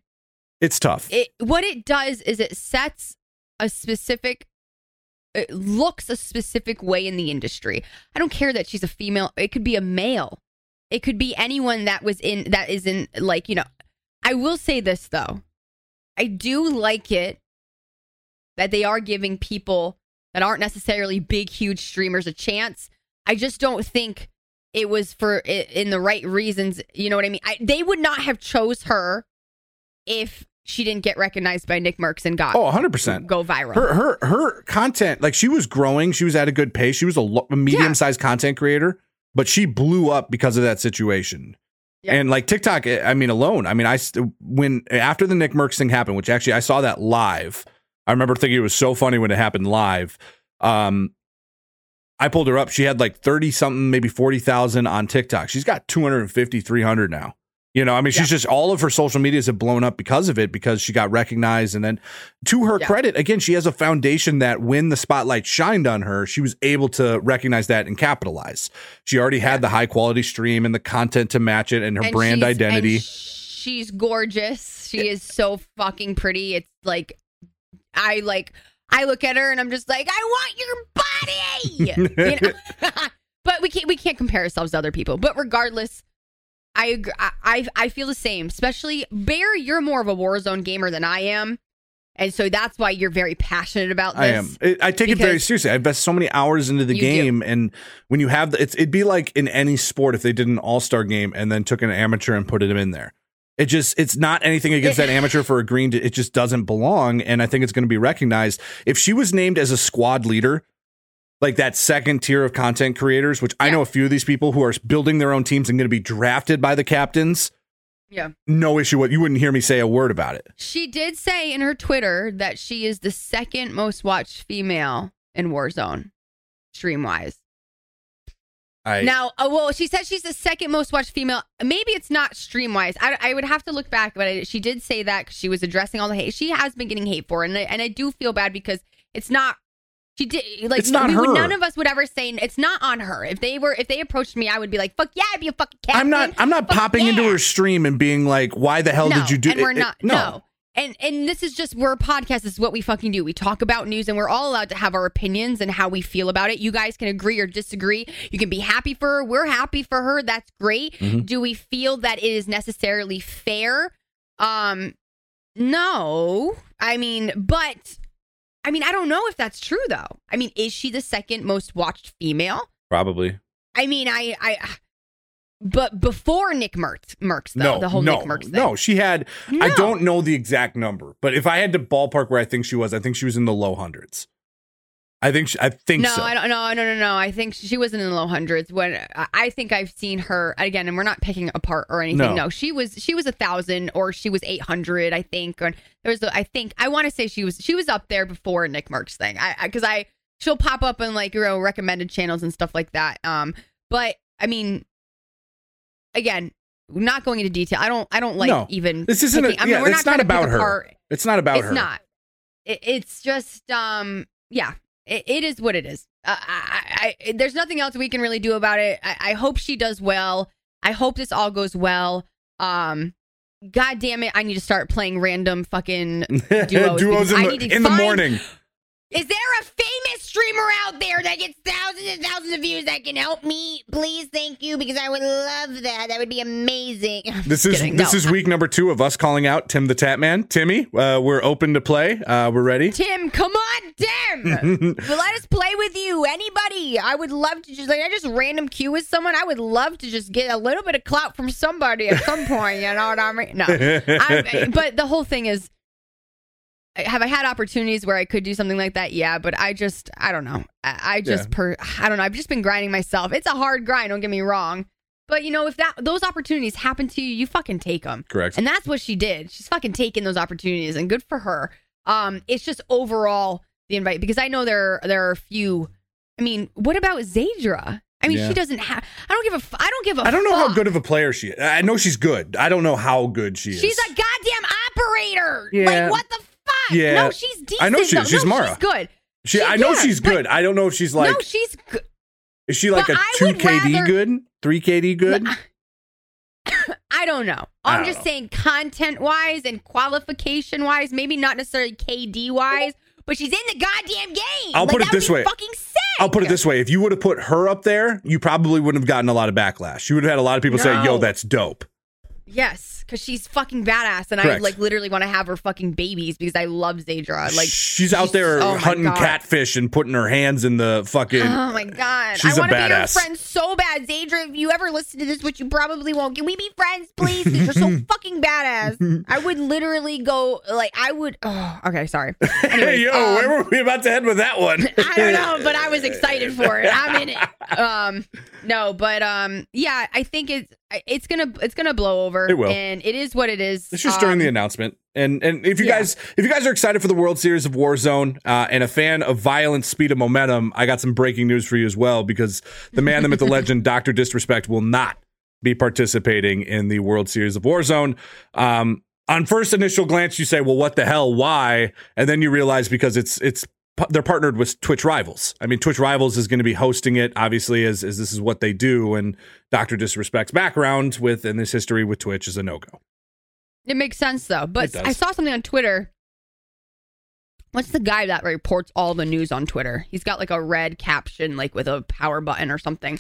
it's tough. it what it does is it sets a specific it looks a specific way in the industry. I don't care that she's a female. It could be a male. It could be anyone that was in that is in like, you know. I will say this though. I do like it that they are giving people that aren't necessarily big huge streamers a chance. I just don't think it was for in the right reasons. You know what I mean? I, they would not have chose her if she didn't get recognized by Nickmercs and got Oh, 100 percent. go viral. Her her her content, like she was growing. She was at a good pace. She was a, lo- a medium sized content creator, but she blew up because of that situation. And like TikTok, eh, I mean, alone. I mean, I when after the Nickmercs thing happened, which actually I saw that live. I remember thinking it was so funny when it happened live. Um, I pulled her up. She had like 30 something, maybe 40,000 on TikTok. She's got 250, 300 now. You know, I mean, she's just all of her social medias have blown up because of it because she got recognized. And then to her Yeah. credit, again, she has a foundation that when the spotlight shined on her, she was able to recognize that and capitalize. She already had the high quality stream and the content to match it and her And brand identity. she's gorgeous. She eh. is so fucking pretty. It's like I like I look at her and I'm just like, I want your body. you but we can't we can't compare ourselves to other people. But regardless, I I I feel the same. Especially Bear, you're more of a Warzone gamer than I am. And so that's why you're very passionate about this. I am. I take it very seriously. I invest so many hours into the You do. game, and when you have the, it's, it'd be like in any sport if they did an all star game and then took an amateur and put him in there. It just, it's not anything against that amateur for agreeing to. It just doesn't belong, and I think it's going to be recognized if she was named as a squad leader. Like that second tier of content creators, which I know a few of these people who are building their own teams and going to be drafted by the captains. Yeah. No issue. What you wouldn't hear me say a word about it. She did say in her Twitter that she is the second most watched female in Warzone, stream wise. I, Now, uh, well, she said she's the second most watched female. Maybe it's not stream wise. I, I would have to look back, but I, she did say that she was addressing all the hate. She has been getting hate for, it, and I, and I do feel bad because it's not. She did like It's not we would- none of us would ever say it's not on her. If they were, if they approached me, I would be like, "Fuck yeah, I'd be a fucking captain." I'm not. I'm not Fuck popping into her stream and being like, "Why the hell no, did you do?" And we're it- it- not. no. And and this is just we're a podcast. This is what we fucking do. We talk about news, and we're all allowed to have our opinions and how we feel about it. You guys can agree or disagree. You can be happy for her. We're happy for her. That's great. Mhm. Do we feel that it is necessarily fair? Um, no. I mean, but I mean, I don't know if that's true though. I mean, is she the second most watched female? Probably. I mean, I I. But before Nick Mertz, Merckx though, no, the whole no, Nickmercs thing. no. She had. I don't know the exact number, but if I had to ballpark where I think she was, I think she was in the low hundreds. I think. She, I think No, so. I don't. No, no, no, no. I think she wasn't in the low hundreds. When I- I think I've seen her again, and we're not picking apart or anything. No. No, she was she was a thousand or she was eight hundred. I think. Or there was. A, I think I want to say she was she was up there before Nickmercs thing. I because I, she'll pop up in like you know recommended channels and stuff like that. Um, but I mean, again, not going into detail. I don't. I don't like No. even. This isn't a- picking- I mean, yeah, we're it's not, not trying to pick about her. apart It's not about it's her. not. It, it's just um yeah. It, it is what it is. Uh, I, I, I, there's nothing else we can really do about it. I, I hope she does well. I hope this all goes well. Um, God damn it! I need to start playing random fucking duos. Duos in, the, in the morning. Is there a famous streamer out there that gets thousands and thousands of views that can help me? Please, thank you, because I would love that. That would be amazing. This is Kidding. this No. is week number two of us calling out Tim the Tatman. Timmy, uh, we're open to play. Uh, we're ready. Tim, come on, Tim. But let us play with you. Anybody. I would love to just like I just random queue with someone. I would love to just get a little bit of clout from somebody at some point. You know what I mean? No. I, but the whole thing is have I had opportunities where I could do something like that? Yeah, but I just I don't know. I, I just Yeah. per I don't know. I've just been grinding myself. It's a hard grind. Don't get me wrong. But you know, if that those opportunities happen to you, you fucking take them. Correct. And that's what she did. She's fucking taking those opportunities, and good for her. Um, it's just overall the invite because I know there there are a few. I mean, what about Zadra? I mean, Yeah. she doesn't have. I don't give a. f- I don't give a. I don't know how good of a player she is. I know she's good. I don't know how good she is. She's a goddamn operator. Yeah. Like what the fuck? Yeah. No, she's decent. I know she though. is. She's no, Mara. She's good. She, she- I know yeah, she's good. I don't know if she's like. no, she's good. is she like but a I two KD rather- good, three KD good? I don't know. I I'm don't just know. saying content wise and qualification wise, maybe not necessarily KD wise, but she's in the goddamn game. I'll Like, put it this way. Fucking sick. I'll put it this way: if you would have put her up there, you probably wouldn't have gotten a lot of backlash. You would have had a lot of people say, "Yo, that's dope." Yes, because she's fucking badass, and I like literally want to have her fucking babies because I love Zadra. Like she's out there oh hunting catfish and putting her hands in the fucking. Oh my god! She's I want to be your friend so bad, Zadra. If you ever listen to this, which you probably won't, can we be friends, please? you're so fucking badass. I would literally go like I would. Oh, okay, sorry. hey, Anyways, yo, um, where were we about to head with that one? I don't know, but I was excited for it. I'm in it. Um, no, but um, yeah, I think it's it's gonna it's gonna blow over. It will. and it is what it is. It's just during the Um, announcement, and and if you yeah. guys if you guys are excited for the World Series of Warzone uh, and a fan of violence, speed, and momentum, I got some breaking news for you as well because the man, the myth, the legend, Doctor Disrespect will not be participating in the World Series of Warzone. Um, on first initial glance, you say, "Well, what the hell? Why?" And then you realize because it's it's they're partnered with Twitch Rivals. I mean, Twitch Rivals is going to be hosting it, obviously, as, as this is what they do. And Doctor Disrespect's background with and this history with Twitch is a no go. It makes sense though. But. I saw something on Twitter. What's the guy that reports all the news on Twitter? He's got like a red caption, like with a power button or something.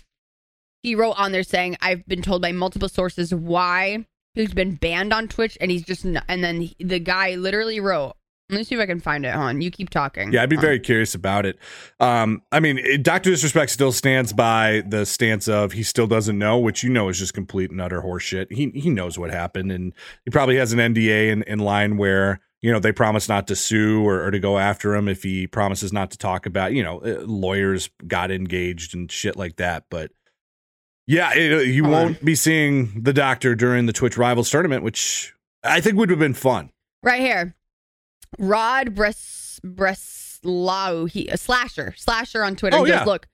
He wrote on there saying, "I've been told by multiple sources why he's been banned on Twitch, and he's just." And then he- the guy literally wrote. Let me see if I can find it. On you keep talking. Yeah, I'd be Hon. very curious about it. Um, I mean, Dr. Disrespect still stands by the stance of he still doesn't know, which you know is just complete and utter horseshit. He he knows what happened, and he probably has an NDA in, in line where you know they promise not to sue or, or to go after him if he promises not to talk about. You know, uh, lawyers got engaged and shit like that. But yeah, it, you Hold won't be seeing the doctor during the Twitch Rivals tournament, which I think would have been fun. Right here. Rod Bres Breslau, he a slasher, slasher on Twitter. Oh, he goes, yeah. look,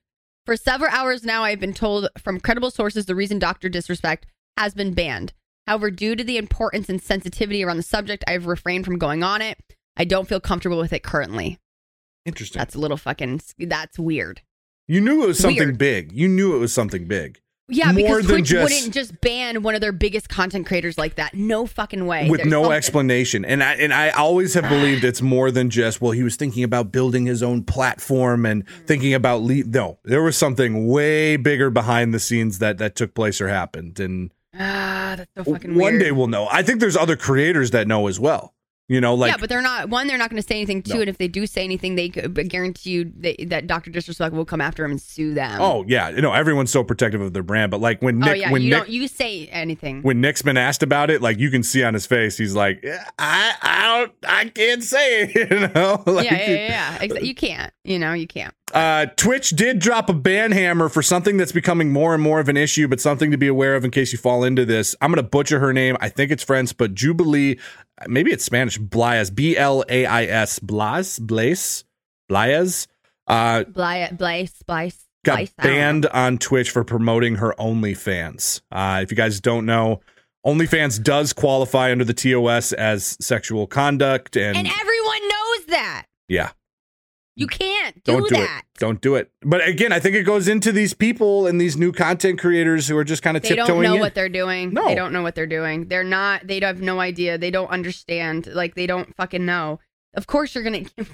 for several hours now, I've been told from credible sources the reason Doctor Disrespect has been banned. However, due to the importance and sensitivity around the subject, I've refrained from going on it. I don't feel comfortable with it currently. Interesting. That's a little fucking. That's weird. you knew it was something Weird. big. You knew it was something big. Yeah, because Twitch just- wouldn't just ban one of their biggest content creators like that. No fucking way. with There's no something. explanation. And I and I always have believed it's more than just well, he was thinking about building his own platform and thinking about le- no, there was something way bigger behind the scenes that that took place or happened. And Ah, that's so fucking one weird. day we'll know. I think there's other creators that know as well. You know, like yeah, but they're not. One, they're not going to say anything. to, No. and if they do say anything, they but guarantee you they, that Doctor Disrespect will come after him and sue them. oh yeah, you know, everyone's so protective of their brand. But like when Oh, Nick yeah. when you Nick don't. You say anything. when Nick's been asked about it, like you can see on his face, he's like, I I don't I can't say it. You know, like, yeah, yeah, yeah. yeah. You can't. You know, you can't. Uh, Twitch did drop a ban hammer for something that's becoming more and more of an issue, but something to be aware of in case you fall into this. I'm going to butcher her name. I think it's French, but Jubilee, maybe it's Spanish, Blais, B L A I S, Blas, Blaise, Blaise, uh, Blyce, Blyce, got Blyce, I don't know. banned on Twitch for promoting her OnlyFans. Uh, if you guys don't know, OnlyFans does qualify under the TOS as sexual conduct, and, and everyone knows that. yeah, You can't do don't do that. it. Don't do it. But again, I think it goes into these people and these new content creators who are just kind of They tiptoeing They don't know in. what they're doing. No. They don't know what they're doing. They're not. They have no idea. They don't understand. Like they don't fucking know. Of course, you're gonna.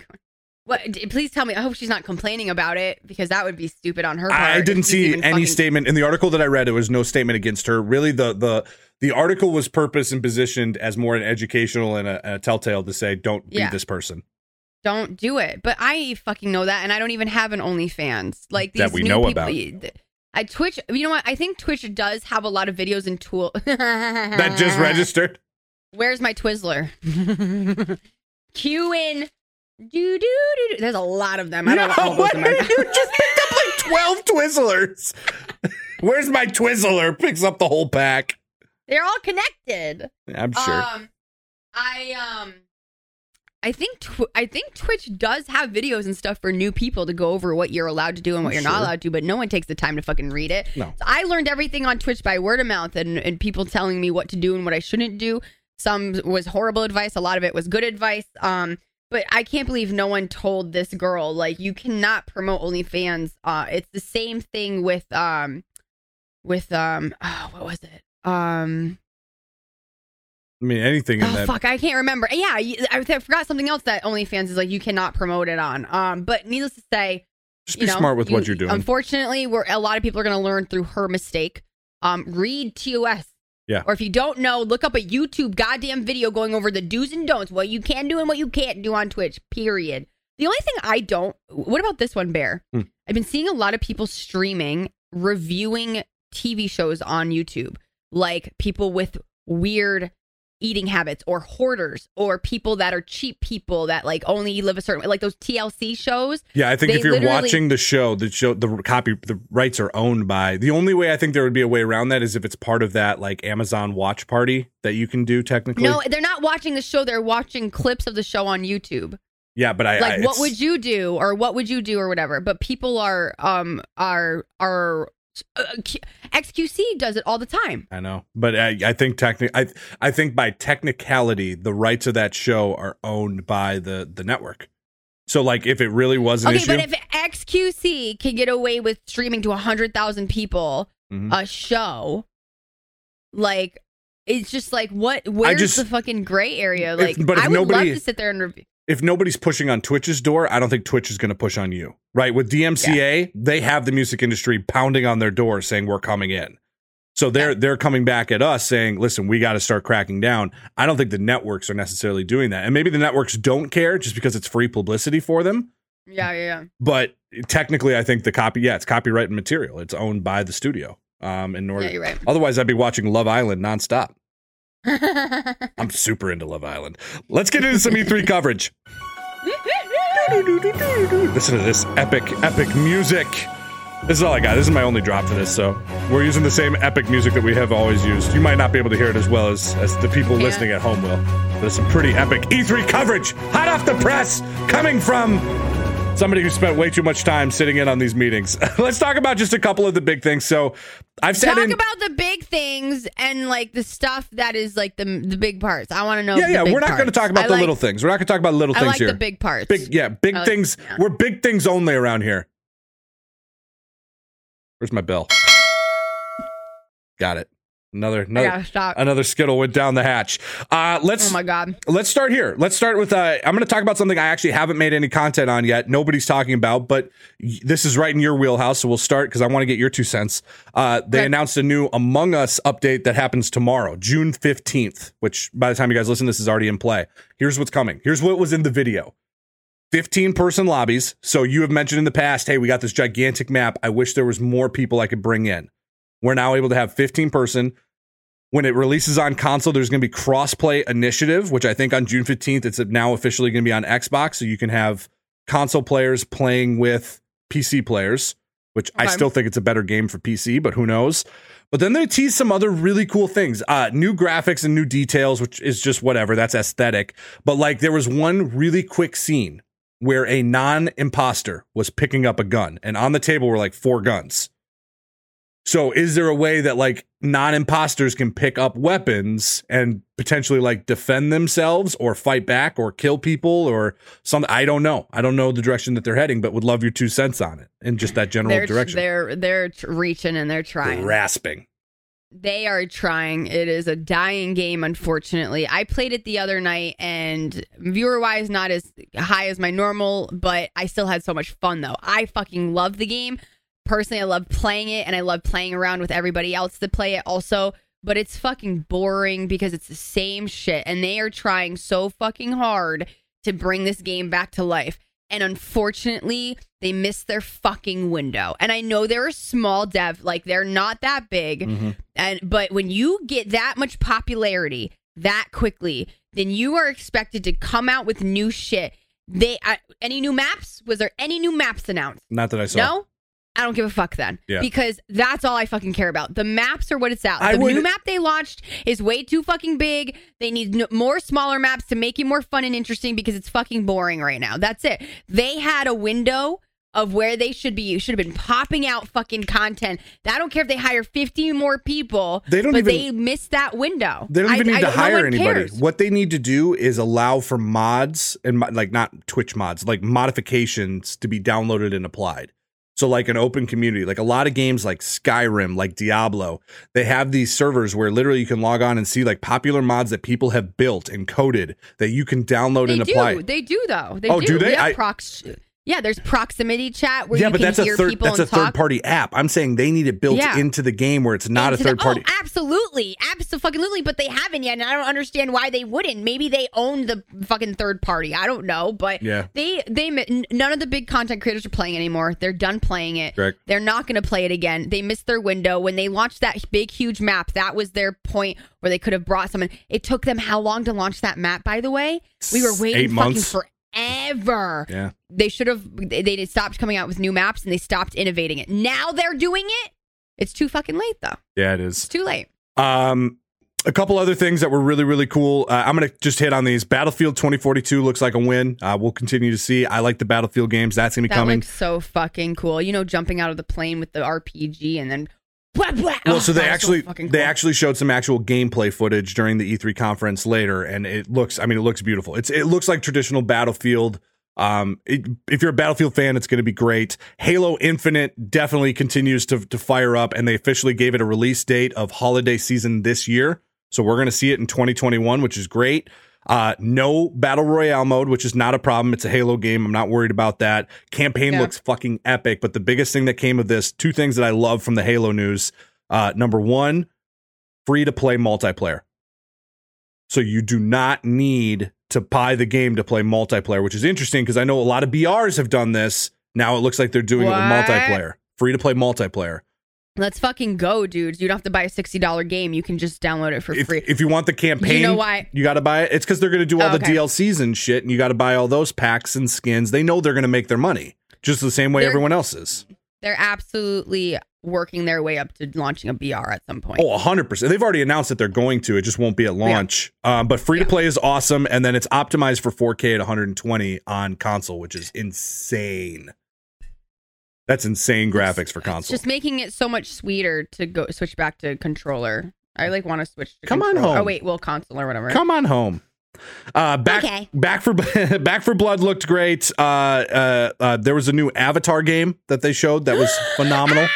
What? Please tell me. I hope she's not complaining about it because that would be stupid on her part. I didn't see any fucking- statement in the article that I read. It was no statement against her. Really, the the the article was purpose and positioned as more an educational and a, a telltale to say, don't be this person. Don't do it. But I fucking know that, and I don't even have an OnlyFans. Like these That we new know people, about. I Twitch. You know what? I think Twitch does have a lot of videos and tool That just registered. Where's my Twizzler? Q in. Do do do. do. There's a lot of them. I don't know all No, those what? you just picked up like 12 Twizzlers. Where's my Twizzler? Picks up the whole pack. They're all connected. I'm sure. Um, I um, I think tw- I think Twitch does have videos and stuff for new people to go over what you're allowed to do and what you're not allowed to, but no one takes the time to fucking read it. No. So I learned everything on Twitch by word of mouth and, and people telling me what to do and what I shouldn't do. Some was horrible advice, a lot of it was good advice. Um, but I can't believe no one told this girl like you cannot promote OnlyFans. Uh, it's the same thing with um, with um, oh, what was it? Um, I mean, anything in Oh that. fuck, I can't remember. Yeah, I, I forgot something else that OnlyFans is like you cannot promote it on. Um, but needless to say, Just be know, smart with what you- you're doing. Unfortunately, we're a lot of people are going to learn through her mistake. Um, read TOS. Yeah. Or if you don't know, look up a YouTube goddamn video going over the do's and don'ts, what you can do and what you can't do on Twitch. Period. The only thing I don't. What about this one, Bear? Hmm. I've been seeing a lot of people streaming, reviewing TV shows on YouTube, like people with weird eating habits or hoarders or people that are cheap people that like only live a certain way like those TLC shows Yeah, I think if you're watching the show, the show, the copy, the rights are owned by. The only way I think there would be a way around that is if it's part of that like Amazon Watch Party that you can do technically. No, they're not watching the show. They're watching clips of the show on YouTube. yeah, but I Like, I, what would you do, or what would you do, or whatever. But people are, um, are are uh, Q- XQC does it all the time. I know, but I, I think technic, I I think by technicality, the rights of that show are owned by the the network. So like, if it really was an Okay, issue, but if XQC can get away with streaming to hundred thousand people Mhm. a show, like. It's just like what? Where's just- the fucking gray area? If- Like, but if I would nobody- love to sit there and review. If nobody's pushing on Twitch's door, I don't think Twitch is going to push on you. Right? With DMCA, they have the music industry pounding on their door saying we're coming in. So they're they're coming back at us saying, "Listen, we got to start cracking down." I don't think the networks are necessarily doing that. And maybe the networks don't care just because it's free publicity for them, Yeah, yeah, yeah. but technically I think the copy yeah, it's copyright material. It's owned by the studio. Um in yeah. order Yeah, you're right. Otherwise I'd be watching Love Island nonstop. I'm super into Love Island. Let's get into some E3 coverage. Listen to this epic, epic music. This is all I got. This is my only drop for this, so we're using the same epic music that we have always used. You might not be able to hear it as well as, as the people Yeah. listening at home will. There's some pretty epic E3 coverage, hot off the press, coming from somebody who spent way too much time sitting in on these meetings. Let's talk about just a couple of the big things. So I've sat Talk in. about the big things and like the stuff that is like the the big parts. I want to know. yeah, the yeah. We're not going to talk about I the like- little things. We're not going to talk about little I things like here. the big parts. Big, yeah, big like- things. yeah. We're big things only around here. Where's my bell? Got it. Another, another, another skittle went down the hatch. Uh, let's Oh my god. let's start here. Let's start with. Uh, I'm going to talk about something I actually haven't made any content on yet. Nobody's talking about, but this is right in your wheelhouse. So we'll start because I want to get your two cents. Uh, they Okay. announced a new Among Us update that happens tomorrow, June 15th. Which by the time you guys listen, this is already in play. Here's what's coming. Here's what was in the video. 15 person lobbies. So you have mentioned in the past, hey, we got this gigantic map. I wish there was more people I could bring in. We're now able to have 15 person. When it releases on console, there's going to be crossplay initiative, which I think on June 15th, it's now officially going to be on Xbox. So you can have console players playing with PC players, which I still think it's a better game for PC, but who knows? But then they tease some other really cool things. Uh, new graphics and new details, which is just whatever. That's aesthetic. But like there was one really quick scene where a non imposter was picking up a gun, and on the table were like four guns. So is there a way that like non imposters can pick up weapons and potentially like defend themselves or fight back or kill people or something? I don't know. I don't know the direction that they're heading, but would love your two cents on it and just that general They're direction. they're they're reaching and they're trying. Grasping. They are trying. It is a dying game, unfortunately. I played it the other night, and viewer wise, not as high as my normal, but I still had so much fun though. I fucking love the game. Personally, I love playing it, and I love playing around with everybody else to play it also. But it's fucking boring because it's the same shit, and they are trying so fucking hard to bring this game back to life. And unfortunately, they missed their fucking window. And I know they're a small dev, like they're not that big. Mm-hmm. And but when you get that much popularity that quickly, then you are expected to come out with new shit. They uh, any new maps? Was there any new maps announced? Not that I saw. No. I don't give a fuck then. Yeah. Because that's all I fucking care about. The maps are what it's at. The would- new map they launched is way too fucking big. They need n- more smaller maps to make it more fun and interesting because it's fucking boring right now. That's it. They had a window of where they should be. You should have been popping out fucking content. I don't care if they hire 50 more people. They don't but even- they missed that window. They don't I- even need I- to no hire one anybody. cares. What they need to do is allow for mods and mo- like not Twitch mods, like modifications to be downloaded and applied. So like an open community, like a lot of games like Skyrim, like Diablo, they have these servers where literally you can log on and see like popular mods that people have built and coded that you can download They and do. apply. They do though. They Oh, do. do they? I- prox- yeah, there's proximity chat where yeah, you but can that's a hear third people that's a talk. third party app. I'm saying they need it built Yeah. into the game where it's not a into the- third party. Oh, absolutely, absolutely. But they haven't yet, and I don't understand why they wouldn't. Maybe they own the fucking third party. I don't know, but Yeah. they they none of the big content creators are playing anymore. They're done playing it. Correct. They're not going to play it again. They missed their window when they launched that big huge map. That was their point where they could have brought someone. It took them how long to launch that map? By the way, we were waiting Eight fucking months. Forever. yeah. They should have. They, they stopped coming out with new maps and they stopped innovating it. Now they're doing it. It's too fucking late though. Yeah, it is. It's too late. Um, a couple other things that were really really cool. Uh, I'm gonna just hit on these. Battlefield 2042 looks like a win. Uh, we'll continue to see. I like the Battlefield games. That's gonna be That coming. looks so fucking cool. You know, jumping out of the plane with the RPG and then. Blah, blah. well, Oh, so they that was actually they cool. actually showed some actual gameplay footage during the E3 conference later, and it looks. I mean, it looks beautiful. It's it looks like traditional Battlefield. Um, it, if you're a Battlefield fan, it's going to be great. Halo Infinite definitely continues to to fire up, and they officially gave it a release date of holiday season this year. So we're going to see it in 2021, which is great. Uh, no battle royale mode, which is not a problem. It's a Halo game. I'm not worried about that. Campaign Yeah. looks fucking epic. But the biggest thing that came of this, two things that I love from the Halo news. Uh, number one, free to play multiplayer. So you do not need to buy the game to play multiplayer, which is interesting because I know a lot of BRs have done this. Now it looks like they're doing it with multiplayer, free to play multiplayer. Let's fucking go, dudes. You don't have to buy a sixty dollar game. You can just download it for If, free. if you want the campaign, you know why? you got to buy it. It's because they're going to do all Oh, the. DLCs and shit, and you got to buy all those packs and skins. They know they're going to make their money just the same way They're- everyone else is. They're absolutely working their way up to launching a BR at some point. Oh, 100%. They've already announced that they're going to. It just won't be at launch. Um, but free to play is awesome. And then it's optimized for 4K at 120 on console, which is insane. That's insane graphics for console. just making it so much sweeter to go switch back to controller. I like want to switch. to Come on home. Oh wait, well console or whatever. Come on home. Uh, back, Okay. back for Back 4 Blood looked great. Uh, uh, uh, there was a new Avatar game that they showed that was phenomenal.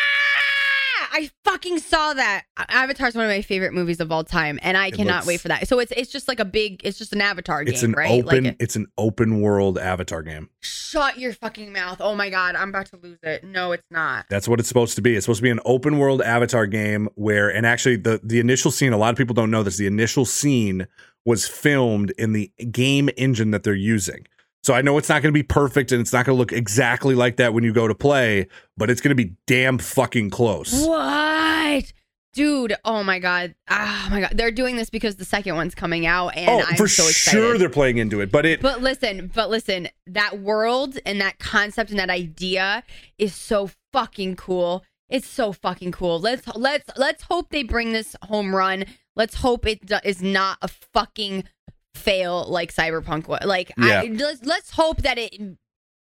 I fucking saw that. Avatar's one of my favorite movies of all time, and I cannot looks- wait for that. So it's it's just like a big, it's just an Avatar game, It's an right? open, Like, it's an open world Avatar game. shut your fucking mouth! Oh my god, I'm about to lose it. No, it's not. That's what it's supposed to be. It's supposed to be an open world Avatar game where, and actually, the the initial scene. A lot of people don't know this. The initial scene was filmed in the game engine that they're using. So I know it's not going to be perfect and it's not going to look exactly like that when you go to play, but it's going to be damn fucking close. What? Dude, oh my god. Oh my god. They're doing this because the second one's coming out and oh, I'm for so excited. sure they're playing into it, but it But listen, but listen, that world and that concept and that idea is so fucking cool. It's so fucking cool. Let's let's let's hope they bring this home run. Let's hope it do- is not a fucking fail like Cyberpunk was. Like I, let's let's hope that it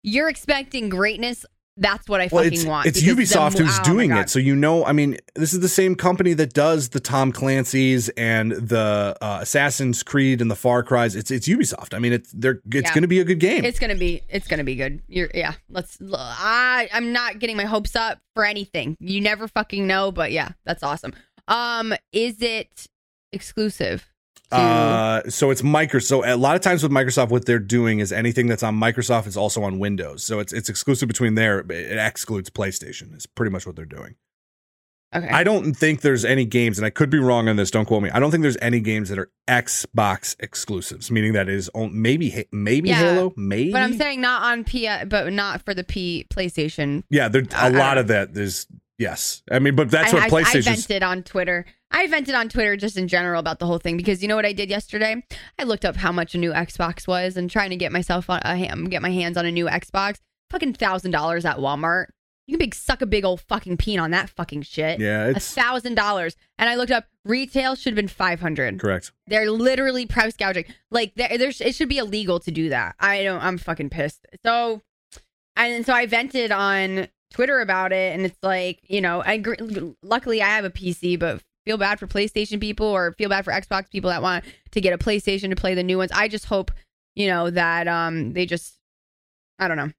you're expecting greatness. That's what I well, fucking it's, want. it's Ubisoft who's oh doing it. So you know, I mean, this is the same company that does the Tom Clancy's and the uh, Assassin's Creed and the Far Cry's. It's it's Ubisoft. I mean, it's they're it's Yeah. going to be a good game. It's gonna be it's gonna be good. You're yeah. Let's. I I'm not getting my hopes up for anything. You never fucking know, but yeah, that's awesome. Um, is it exclusive? Uh, so it's Microsoft. So a lot of times with Microsoft, what they're doing is anything that's on Microsoft is also on Windows. So it's it's exclusive between there. but It excludes PlayStation. Is pretty much what they're doing. okay. I don't think there's any games, and I could be wrong on this. Don't quote me. I don't think there's any games that are Xbox exclusives, meaning that is on, maybe maybe Yeah, Halo, maybe. but I'm saying not on P, but not for the P PlayStation. yeah, there a I lot of that is yes. I mean, but that's I, what I- I PlayStation. vented on Twitter. I vented on Twitter just in general about the whole thing because you know what I did yesterday? I looked up how much a new Xbox was and trying to get myself on a ham, get my hands on a new Xbox. Fucking thousand dollars at Walmart. You can big suck a big old fucking peen on that fucking shit. Yeah, a it's thousand dollars. And I looked up retail should have been five hundred. correct. They're literally price gouging. Like there, there's, it should be illegal to do that. I don't. I'm fucking pissed. So, and so I vented on Twitter about it, and it's like, you know, I luckily I have a PC, but feel bad for PlayStation people or feel bad for Xbox people that want to get a PlayStation to play the new ones. I just hope, you know, that um they just, I don't know.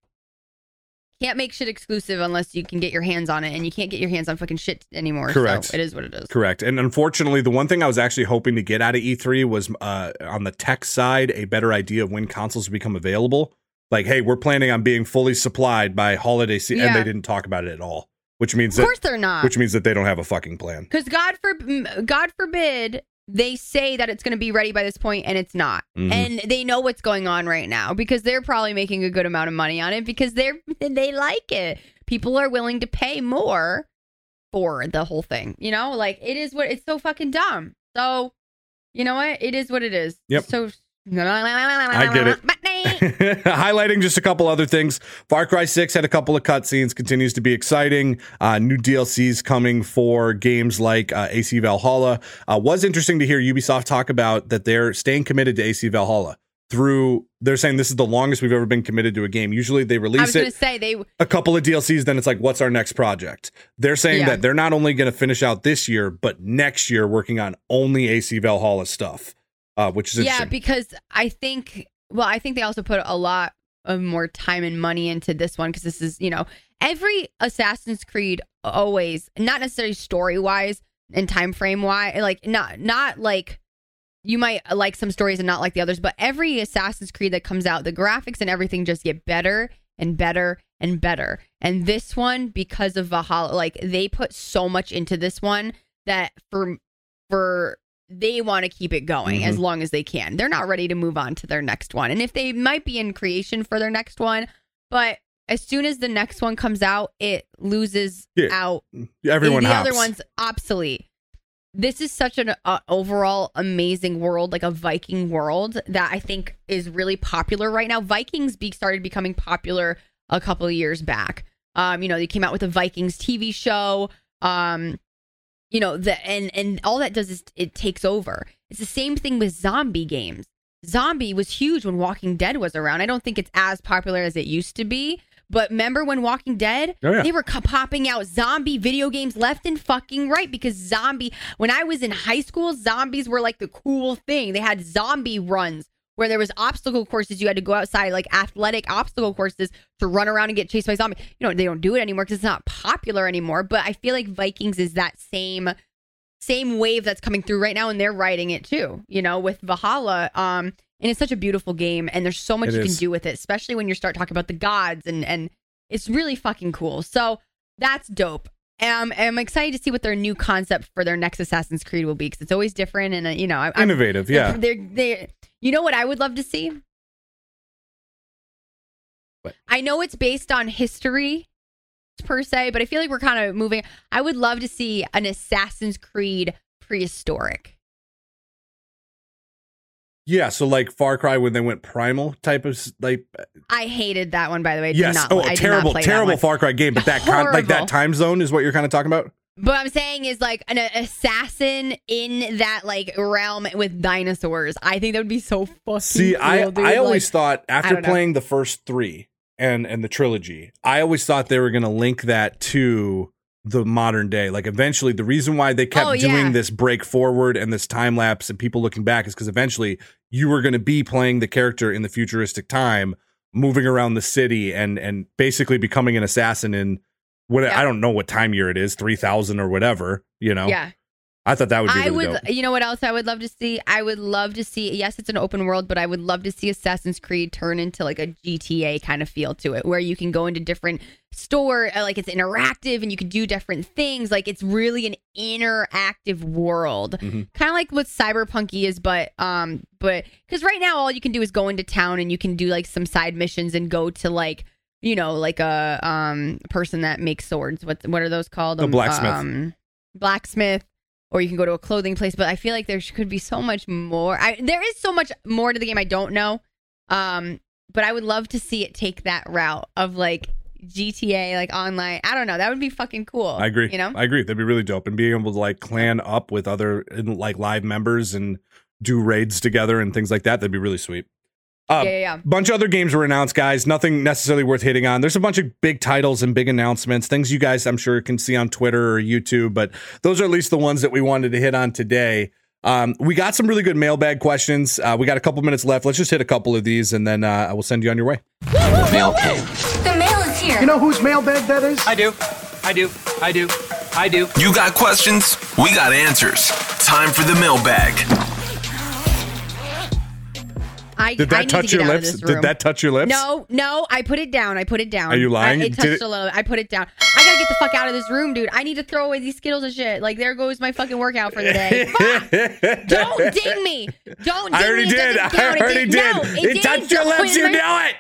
Can't make shit exclusive unless you can get your hands on it, and you can't get your hands on fucking shit anymore. Correct. So it is what it is. Correct. And unfortunately, the one thing I was actually hoping to get out of E3 was uh, on the tech side, a better idea of when consoles become available. Like, hey, we're planning on being fully supplied by holiday season, and they didn't talk about it at all, which means Of that course they're not. which means that they don't have a fucking plan. Because God for God forbid they say that it's going to be ready by this point and it's not, Mhm. and they know what's going on right now because they're probably making a good amount of money on it because they're they like it. People are willing to pay more for the whole thing. You know, like it is what it's so fucking dumb. So, you know what? It is what it is. Yep. So I get it. Highlighting just a couple other things. Far Cry 6 had a couple of cutscenes, continues to be exciting. Uh, new DLCs coming for games like uh, AC Valhalla. Uh, was interesting to hear Ubisoft talk about that they're staying committed to AC Valhalla through. They're saying this is the longest we've ever been committed to a game. Usually they release it say they a couple of DLCs, then it's like, what's our next project? They're saying Yeah. that they're not only going to finish out this year, but next year working on only AC Valhalla stuff, uh, which is yeah because i think well i think they also put a lot of more time and money into this one because this is you know every assassin's creed always not necessarily story wise and time frame wise like not not like you might like some stories and not like the others but every assassin's creed that comes out the graphics and everything just get better and better and better. And this one because of valhalla like they put so much into this one that for for they want to keep it going Mm-hmm. as long as they can. They're not ready to move on to their next one. And if they might be in creation for their next one, but as soon as the next one comes out, it loses Yeah. out. Everyone the hops. other one's obsolete. This is such an uh, overall amazing world, like a Viking world that I think is really popular right now. Vikings be started becoming popular a couple of years back. Um, you know, they came out with a Vikings TV show. Um, you know the and and all that does is it takes over. It's the same thing with zombie games. Zombie was huge when walking dead was around. I don't think it's as popular as it used to be but remember when walking dead Oh, yeah. they were popping out zombie video games left and fucking right because zombie when i was in high school zombies were like the cool thing. They had zombie runs where there was obstacle courses you had to go outside like athletic obstacle courses to run around and get chased by zombies you know they don't do it anymore because it's not popular anymore but i feel like vikings is that same same wave that's coming through right now and they're riding it too you know with valhalla um and it's such a beautiful game and there's so much It you is. can do with it especially when you start talking about the gods and and it's really fucking cool so that's dope um, I'm excited to see what their new concept for their next Assassin's Creed will be because it's always different and uh, you know I, I'm, Innovative, yeah. they're, they you know what I would love to see? What? I know it's based on history per se, but I feel like we're kind of moving. I would love to see an Assassin's Creed prehistoric. Yeah, so like Far Cry when they went primal type of like uh, I hated that one by the way. I did yes, not, oh I terrible terrible. Far Cry game, but that con- like that time zone is what you're kind of talking about. But I'm saying is like an assassin in that like realm with dinosaurs. I think that would be so fucking See, cool, I dude. I always thought after playing the first three and and the trilogy, I always thought they were going to link that to the modern day. Like eventually, the reason why they kept Oh, yeah. doing this break forward and this time lapse and people looking back is because eventually you were going to be playing the character in the futuristic time, moving around the city and and basically becoming an assassin in what Yeah. I don't know what time year it is, three thousand or whatever. You know, yeah. I thought that would be I would, dope. you know what else I would love to see? I would love to see, yes, it's an open world, but I would love to see Assassin's Creed turn into like a GTA kind of feel to it, where you can go into different store, uh, like it's interactive and you can do different things. Like it's really an interactive world, Mhm. kind of like what Cyberpunky is, but um, but because right now all you can do is go into town and you can do like some side missions and go to like. You know, like a um person that makes swords. What what are those called? A Um, blacksmith. Um, blacksmith or you can go to a clothing place. But I feel like there could be so much more. I, there is so much more to the game I don't know. Um, but I would love to see it take that route of like GTA, like online. I don't know. That would be fucking cool. I agree. You know, I agree. That'd be really dope. And being able to like clan up with other like live members and do raids together and things like that, that'd be really sweet. Uh, Yeah, yeah, yeah. Bunch of other games were announced, guys. Nothing necessarily worth hitting on. There's a bunch of big titles and big announcements, things you guys, I'm sure, can see on Twitter or YouTube, but those are at least the ones that we wanted to hit on today. Um, we got some really good mailbag questions. Uh, we got a couple minutes left. Let's just hit a couple of these, and then uh, I will send you on your way. Mail came. The mail is here. You know whose mailbag that is? I do. I do. I do. I do. You got questions? We got answers. Time for the mailbag. I Did I that need touch to your lips? Did that touch your lips? No, no, I put it down. I put it down. Are you lying? I, it touched it- a little. I put it down. I gotta get the fuck out of this room, dude. I need to throw away these Skittles and shit. Like there goes my fucking workout for the day. Don't ding me. Don't. Ding me. I already me. Did. I count. It already did-. No, it didn't touched your lips. You know it.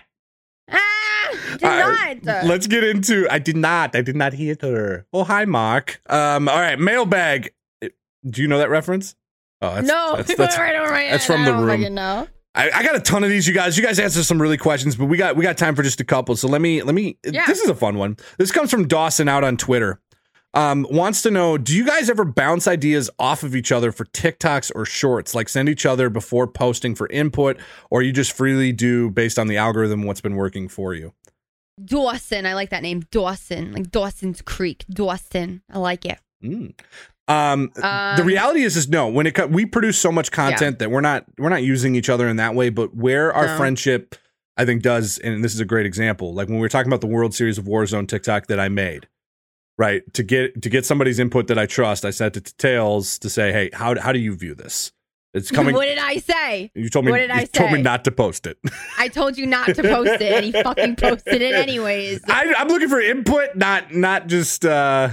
Ah, did All not. right, let's get into. I did not. I did not hit her. Oh, hi, Mark. Um. All right, mailbag. Do you know that reference? Oh, that's, no, That's, that's, right over my head. that's from I the room. know. I, I got a ton of these, you guys. You guys answered some really questions, but we got we got time for just a couple. So let me let me. Yeah. This is a fun one. This comes from Dawson out on Twitter. Um, wants to know: Do you guys ever bounce ideas off of each other for TikToks or Shorts? Like send each other before posting for input, or you just freely do based on the algorithm what's been working for you? Dawson. I like that name. Dawson. Like Dawson's Creek. Dawson. I like it. Mm. Um, the Um, reality is, is no. When it co- we produce so much content that we're not we're not using each other in that way. But where our No. friendship, I think, does, and this is a great example. Like when we were talking about the World Series of Warzone TikTok that I made, right? To get to get somebody's input that I trust, I sent it to Tails to say, hey, how how do you view this? It's coming. what did I say? you told me. what did I you told me not to post it. I told you not to post it, and he fucking posted it anyways. I, I'm looking for input, not not just. uh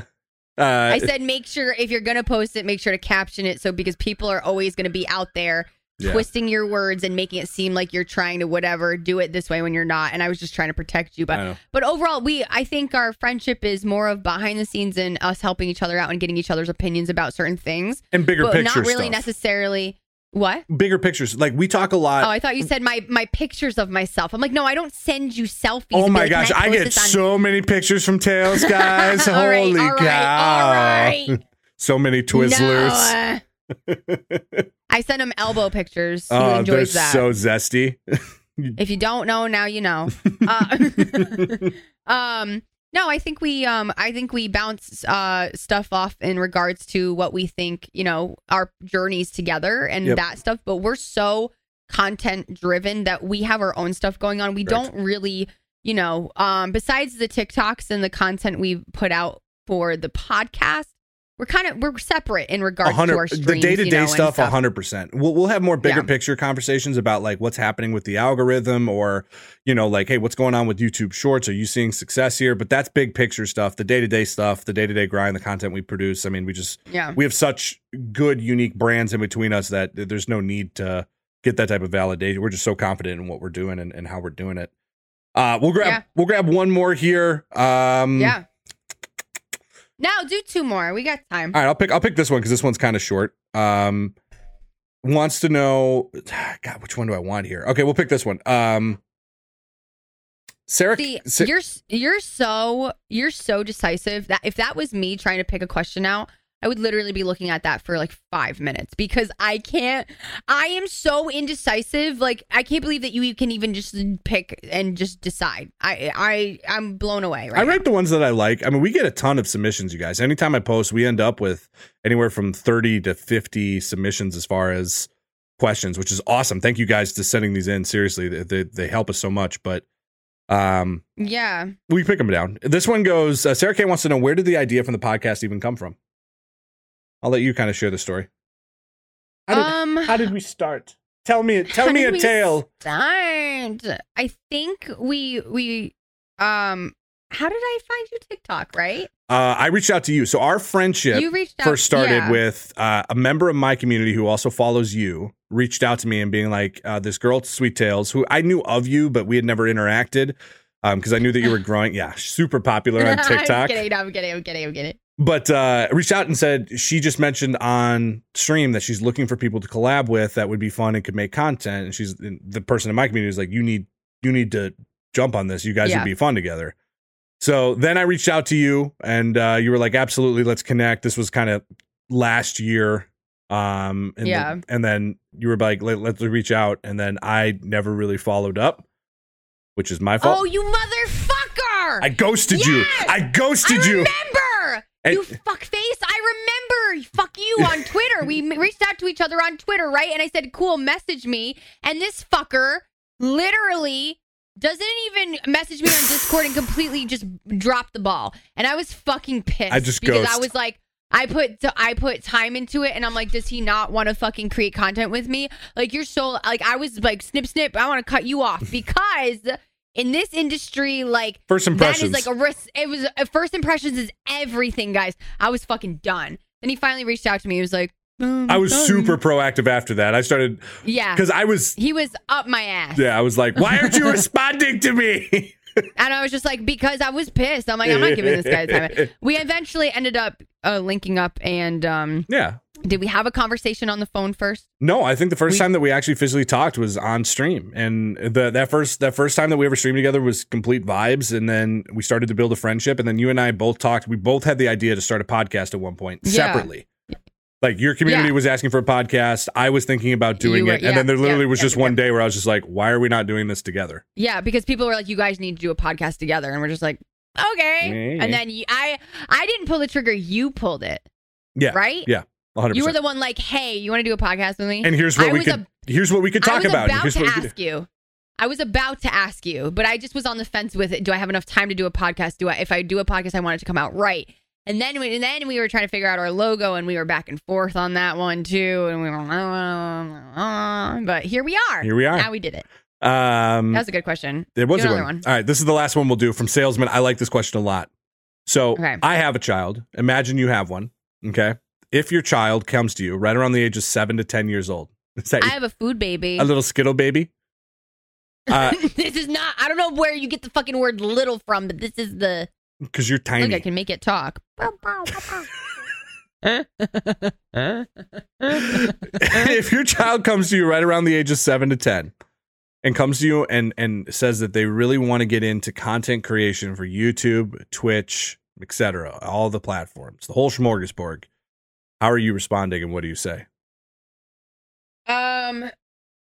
uh, I said make sure if you're gonna post it, make sure to caption it so because people are always gonna be out there Yeah. twisting your words and making it seem like you're trying to whatever do it this way when you're not. And I was just trying to protect you, but but overall, we I think our friendship is more of behind the scenes and us helping each other out and getting each other's opinions about certain things, and bigger but picture not really stuff. necessarily. What? bigger pictures. Like we talk a lot. Oh, I thought you said my my pictures of myself. I'm like, no, I don't send you selfies. Oh my like, gosh, I, get on-" so many pictures from Tails, guys. All right, Holy right, cow. all right. so many Twizzlers. No, uh, I send him elbow pictures. Oh, they're that. so zesty. if you don't know, now you know. Uh, um, no, I think we um I think we bounce uh stuff off in regards to what we think, you know, our journeys together and Yep. that stuff, but we're so content driven that we have our own stuff going on. We Right. don't really, you know, um besides the TikToks and the content we put out for the podcast, we're kind of we're separate in regards to our streams, the day to day stuff, hundred percent. We'll we'll have more bigger Yeah. picture conversations about like what's happening with the algorithm, or you know, like hey, what's going on with YouTube Shorts? Are you seeing success here? But that's big picture stuff. The day to day stuff, the day to day grind, the content we produce. I mean, we just Yeah. we have such good, unique brands in between us that there's no need to get that type of validation. We're just so confident in what we're doing and, and how we're doing it. Uh, we'll grab Yeah. we'll grab one more here. Um, Yeah. Now do two more. We got time. All right, I'll pick I'll pick this one because this one's kind of short. Um, wants to know, God, which one do I want here? Okay, we'll pick this one. Um, Sarah, See, Sa- you're you're so you're so decisive that if that was me trying to pick a question out, I would literally be looking at that for like five minutes because I can't. I am so indecisive. Like I can't believe that you can even just pick and just decide. I I I'm blown away. Right I now. rank the ones that I like. I mean, we get a ton of submissions, you guys. Anytime I post, we end up with anywhere from thirty to fifty submissions as far as questions, which is awesome. Thank you guys to sending these in. Seriously, they they, they help us so much. But um, Yeah. we pick them down. This one goes. Uh, Sarah K wants to know where did the idea from the podcast even come from. I'll let you kind of share the story. How did, um. how did we start? Tell me. Tell me a tale. Start. I think we we um. How did I find you TikTok? Right. Uh, I reached out to you. So our friendship You reached out. first started yeah. with uh, a member of my community who also follows you. Reached out to me and being like, uh, "This girl, Sweet Tails, who I knew of you, but we had never interacted." Because I knew that you were growing, yeah, super popular on TikTok. I'm kidding. No, I'm kidding. I'm kidding. I'm kidding. But uh reached out and said she just mentioned on stream that she's looking for people to collab with that would be fun and could make content and she's the person in my community is like you need you need to jump on this you guys Yeah. would be fun together so then i reached out to you and uh you were like absolutely let's connect this was kind of last year um and Yeah. and then you were like Let, let's reach out and then i never really followed up which is my fault Oh, you motherfucker! i ghosted you i ghosted I you remember. And- you fuck face. I remember. Fuck you on Twitter. we reached out to each other on Twitter, right? And I said, "Cool, message me." And this fucker literally doesn't even message me on Discord and completely just dropped the ball. And I was fucking pissed. I just because I was like. I put I put time into it, and I'm like, does he not want to fucking create content with me? Like you're so like I was like snip snip. I want to cut you off because in this industry, like First impressions. is like a risk. It was uh, first impressions is everything, guys. I was fucking done. Then he finally reached out to me. He was like, um, I was sorry. super proactive after that. I started yeah, because I was he was up my ass, yeah, I was like, why aren't you responding to me? and I was just like, because I was pissed. I'm like, I'm not giving this guy time. We eventually ended up uh, linking up, and um, yeah. Did we have a conversation on the phone first? No, I think the first We- time that we actually physically talked was on stream, and the that first that first time that we ever streamed together was complete vibes, and then we started to build a friendship, and then you and I both talked. We both had the idea to start a podcast at one point Yeah. separately. Like your community Yeah. was asking for a podcast, I was thinking about doing were- it, and then there literally yeah, was yeah, just yeah. one day where I was just like, "Why are we not doing this together?" Yeah, because people were like, you guys need to do a podcast together, and we're just like, okay. Yeah. And then you, I I didn't pull the trigger. You pulled it, Yeah, right? yeah, one hundred You were the one like, hey, you want to do a podcast with me? And here's what I we could a- here's what we could talk I was about. about to ask you. I was about to ask you, but I just was on the fence with it. Do I have enough time to do a podcast? Do I? If I do a podcast, I want it to come out right. And then, we, and then we were trying to figure out our logo, and we were back and forth on that one too. And we were, but here we are. Here we are. Now we did it. Um, That was a good question. There was a another one. one. All right, this is the last one we'll do from salesman. I like this question a lot. So Okay. I have a child. Imagine you have one. Okay. If your child comes to you right around the age of seven to ten years old, is that I have a food baby. a little skittle baby? Uh, this is not. I don't know where you get the fucking word "little" from, but this is the. because you're Look, tiny. I can make it talk. if your child comes to you right around the age of seven to ten and comes to you and and says that they really want to get into content creation for YouTube, Twitch, etc., all the platforms, the whole smorgasbord, how are you responding and what do you say? Um,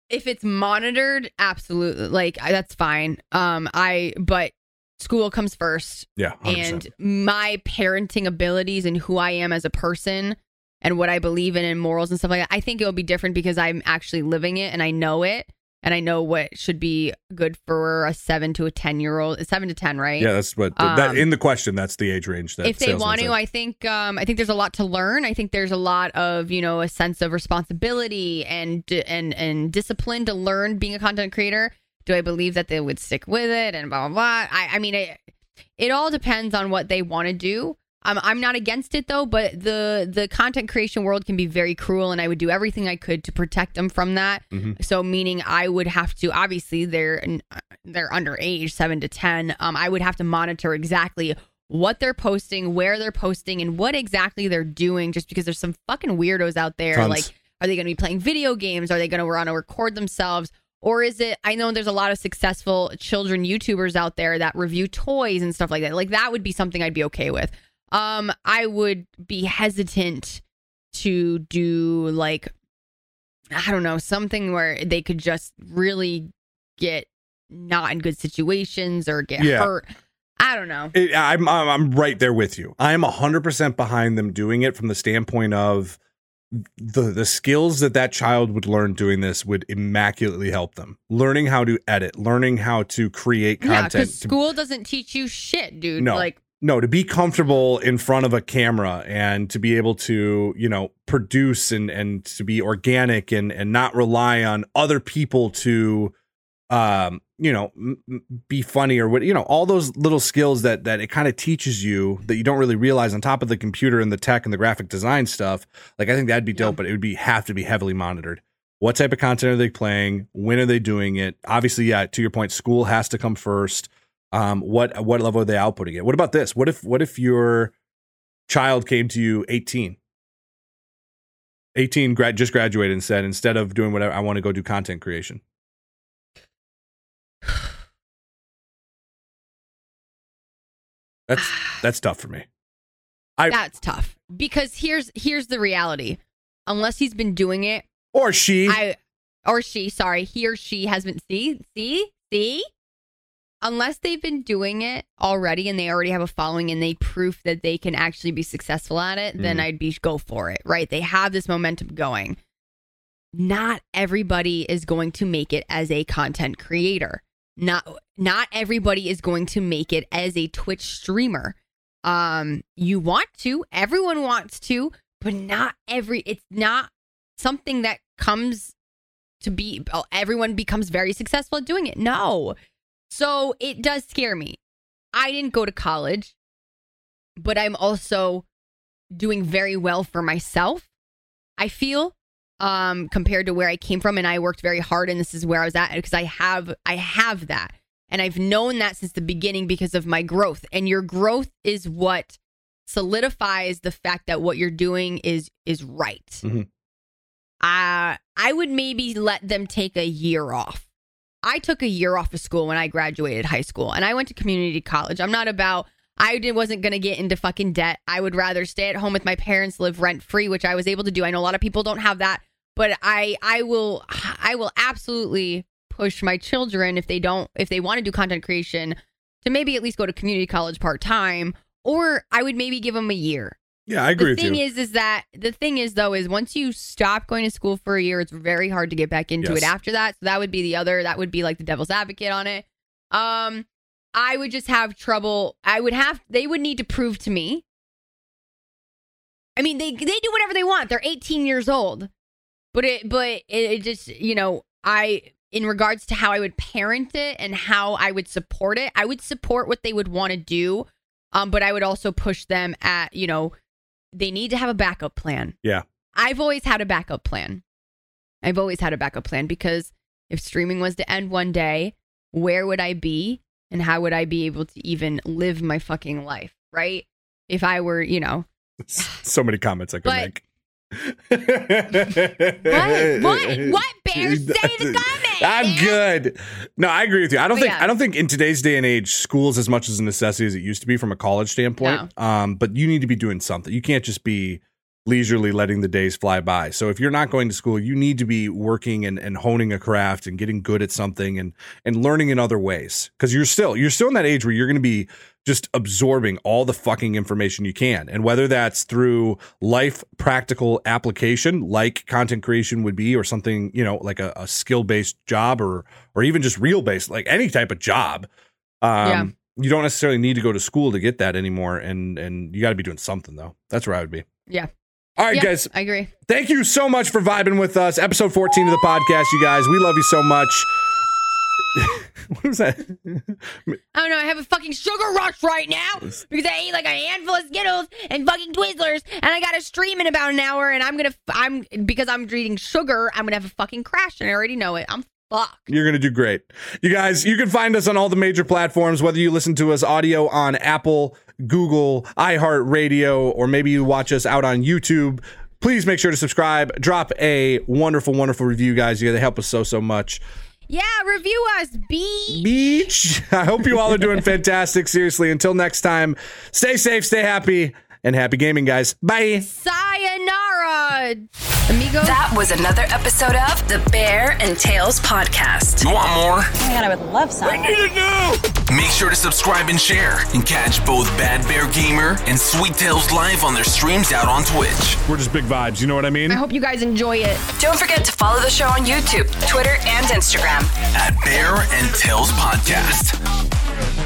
if it's monitored, absolutely, like I- that's fine. Um, I but school comes first, Yeah, 100%. and my parenting abilities and who I am as a person and what I believe in and morals and stuff like that. I think it will be different because I'm actually living it and I know it. And I know what should be good for a seven to a ten year old, seven to ten, right? yeah, that's what that Um, in the question. That's the age range. That if they want to i think um i think there's a lot to learn i think there's a lot of you know a sense of responsibility and and and discipline to learn being a content creator do i believe that they would stick with it and blah blah blah i, I mean it, it all depends on what they want to do um, i'm not against it though but the the content creation world can be very cruel and i would do everything i could to protect them from that Mhm. so meaning i would have to obviously they're they're underage 7 to 10 um i would have to monitor exactly what they're posting, where they're posting, and what exactly they're doing. Just because there's some fucking weirdos out there. Tons. Like, are they going to be playing video games? Are they going to want to record themselves? Or is it? I know there's a lot of successful children YouTubers out there that review toys and stuff like that. Like that would be something I'd be okay with. Um, I would be hesitant to do like I don't know something where they could just really get not in good situations or get Yeah. hurt. I don't know. It, I'm, I'm I'm right there with you. I'm 100% behind them doing it from the standpoint of the the skills that that child would learn doing this would immaculately help them. Learning how to edit, learning how to create Yeah, content. because school doesn't teach you shit, dude. No. Like, no, to be comfortable in front of a camera and to be able to, you know, produce and and to be organic and and not rely on other people to um you know m- be funny or what you know all those little skills that that it kind of teaches you that you don't really realize on top of the computer and the tech and the graphic design stuff like i think that'd be dope Yeah. but it would be have to be heavily monitored. What type of content are they playing? When are they doing it? Obviously yeah to your point school has to come first um what what level are they outputting it what about this what if what if you're child came to you 18, 18 grad just graduated and said, instead of doing whatever, I want to go do content creation. That's that's tough for me. I- That's tough because here's here's the reality. Unless he's been doing it, Or she. I or she, sorry, he or she has been see see see. Unless they've been doing it already and they already have a following and they proof that they can actually be successful at it, then Mhm. I'd be go for it. Right? They have this momentum going. Not everybody is going to make it as a content creator. Not not everybody is going to make it as a Twitch streamer. Um, you want to, everyone wants to, but not every. It's not something that comes to be. Everyone becomes very successful at doing it. No, so it does scare me. I didn't go to college, but I'm also doing very well for myself. I feel um compared to where I came from and I worked very hard and this is where I was at because I have I have that and I've known that since the beginning because of my growth and your growth is what solidifies the fact that what you're doing is is right. Mhm. Uh I would maybe let them take a year off. I took a year off of school when I graduated high school and I went to community college. I'm not about I wasn't going to get into fucking debt. I would rather stay at home with my parents, live rent free, which I was able to do. I know a lot of people don't have that, but I I will I will absolutely push my children if they don't if they want to do content creation to maybe at least go to community college part time or I would maybe give them a year. Yeah, I agree The with thing you. is is that the thing is though is once you stop going to school for a year it's very hard to get back into Yes. it after that. So that would be the other that would be like the devil's advocate on it. Um I would just have trouble. I would have they would need to prove to me. I mean, they they do whatever they want. They're 18 years old. But it but it, it just, you know, I in regards to how I would parent it and how I would support it, I would support what they would want to do. Um, but I would also push them at, you know, they need to have a backup plan. Yeah. I've always had a backup plan. I've always had a backup plan because if streaming was to end one day, where would I be and how would I be able to even live my fucking life, right? If I were, you know, so many comments I could But- make. what? What? What? Bears say the. I'm good. No, I agree with you. I don't But think yeah. I don't think in today's day and age, school is as much as a necessity as it used to be from a college standpoint. Um, but you need to be doing something. You can't just be leisurely letting the days fly by. So if you're not going to school, you need to be working and, and honing a craft and getting good at something and and learning in other ways. Because you're still you're still in that age where you're going to be just absorbing all the fucking information you can. And whether that's through life practical application, like content creation would be, or something, you know, like a, a skill based job or or even just real based, like any type of job. Um Yeah. you don't necessarily need to go to school to get that anymore. And and you gotta be doing something though. That's where I would be. Yeah. All right, Yeah, guys. I agree. Thank you so much for vibing with us. Episode 14 of the podcast, you guys. We love you so much. what was that? I don't know. I have a fucking sugar rush right now because I ate like a handful of Skittles and fucking Twizzlers, and I got to stream in about an hour. And I'm gonna, I'm because I'm eating sugar, I'm gonna have a fucking crash, and I already know it. I'm fucked. You're going to do great. You guys, you can find us on all the major platforms, whether you listen to us audio on Apple, Google, iHeartRadio, or maybe you watch us out on YouTube. Please make sure to subscribe. Drop a wonderful, wonderful review, guys. You they help us so, so much. Yeah, review us, beach. Beach. I hope you all are doing fantastic. Seriously, until next time, stay safe, stay happy, and happy gaming, guys. Bye. Sayonara, amigos. That was another episode of the Bear and Tails podcast. You want more? Oh my god, I would love some. We need to know. Make sure to subscribe and share and catch both Bad Bear Gamer and Sweet Tails live on their streams out on Twitch. We're just big vibes. You know what I mean? I hope you guys enjoy it. Don't forget to follow the show on YouTube, Twitter, and Instagram. At Bear and Tails Podcast.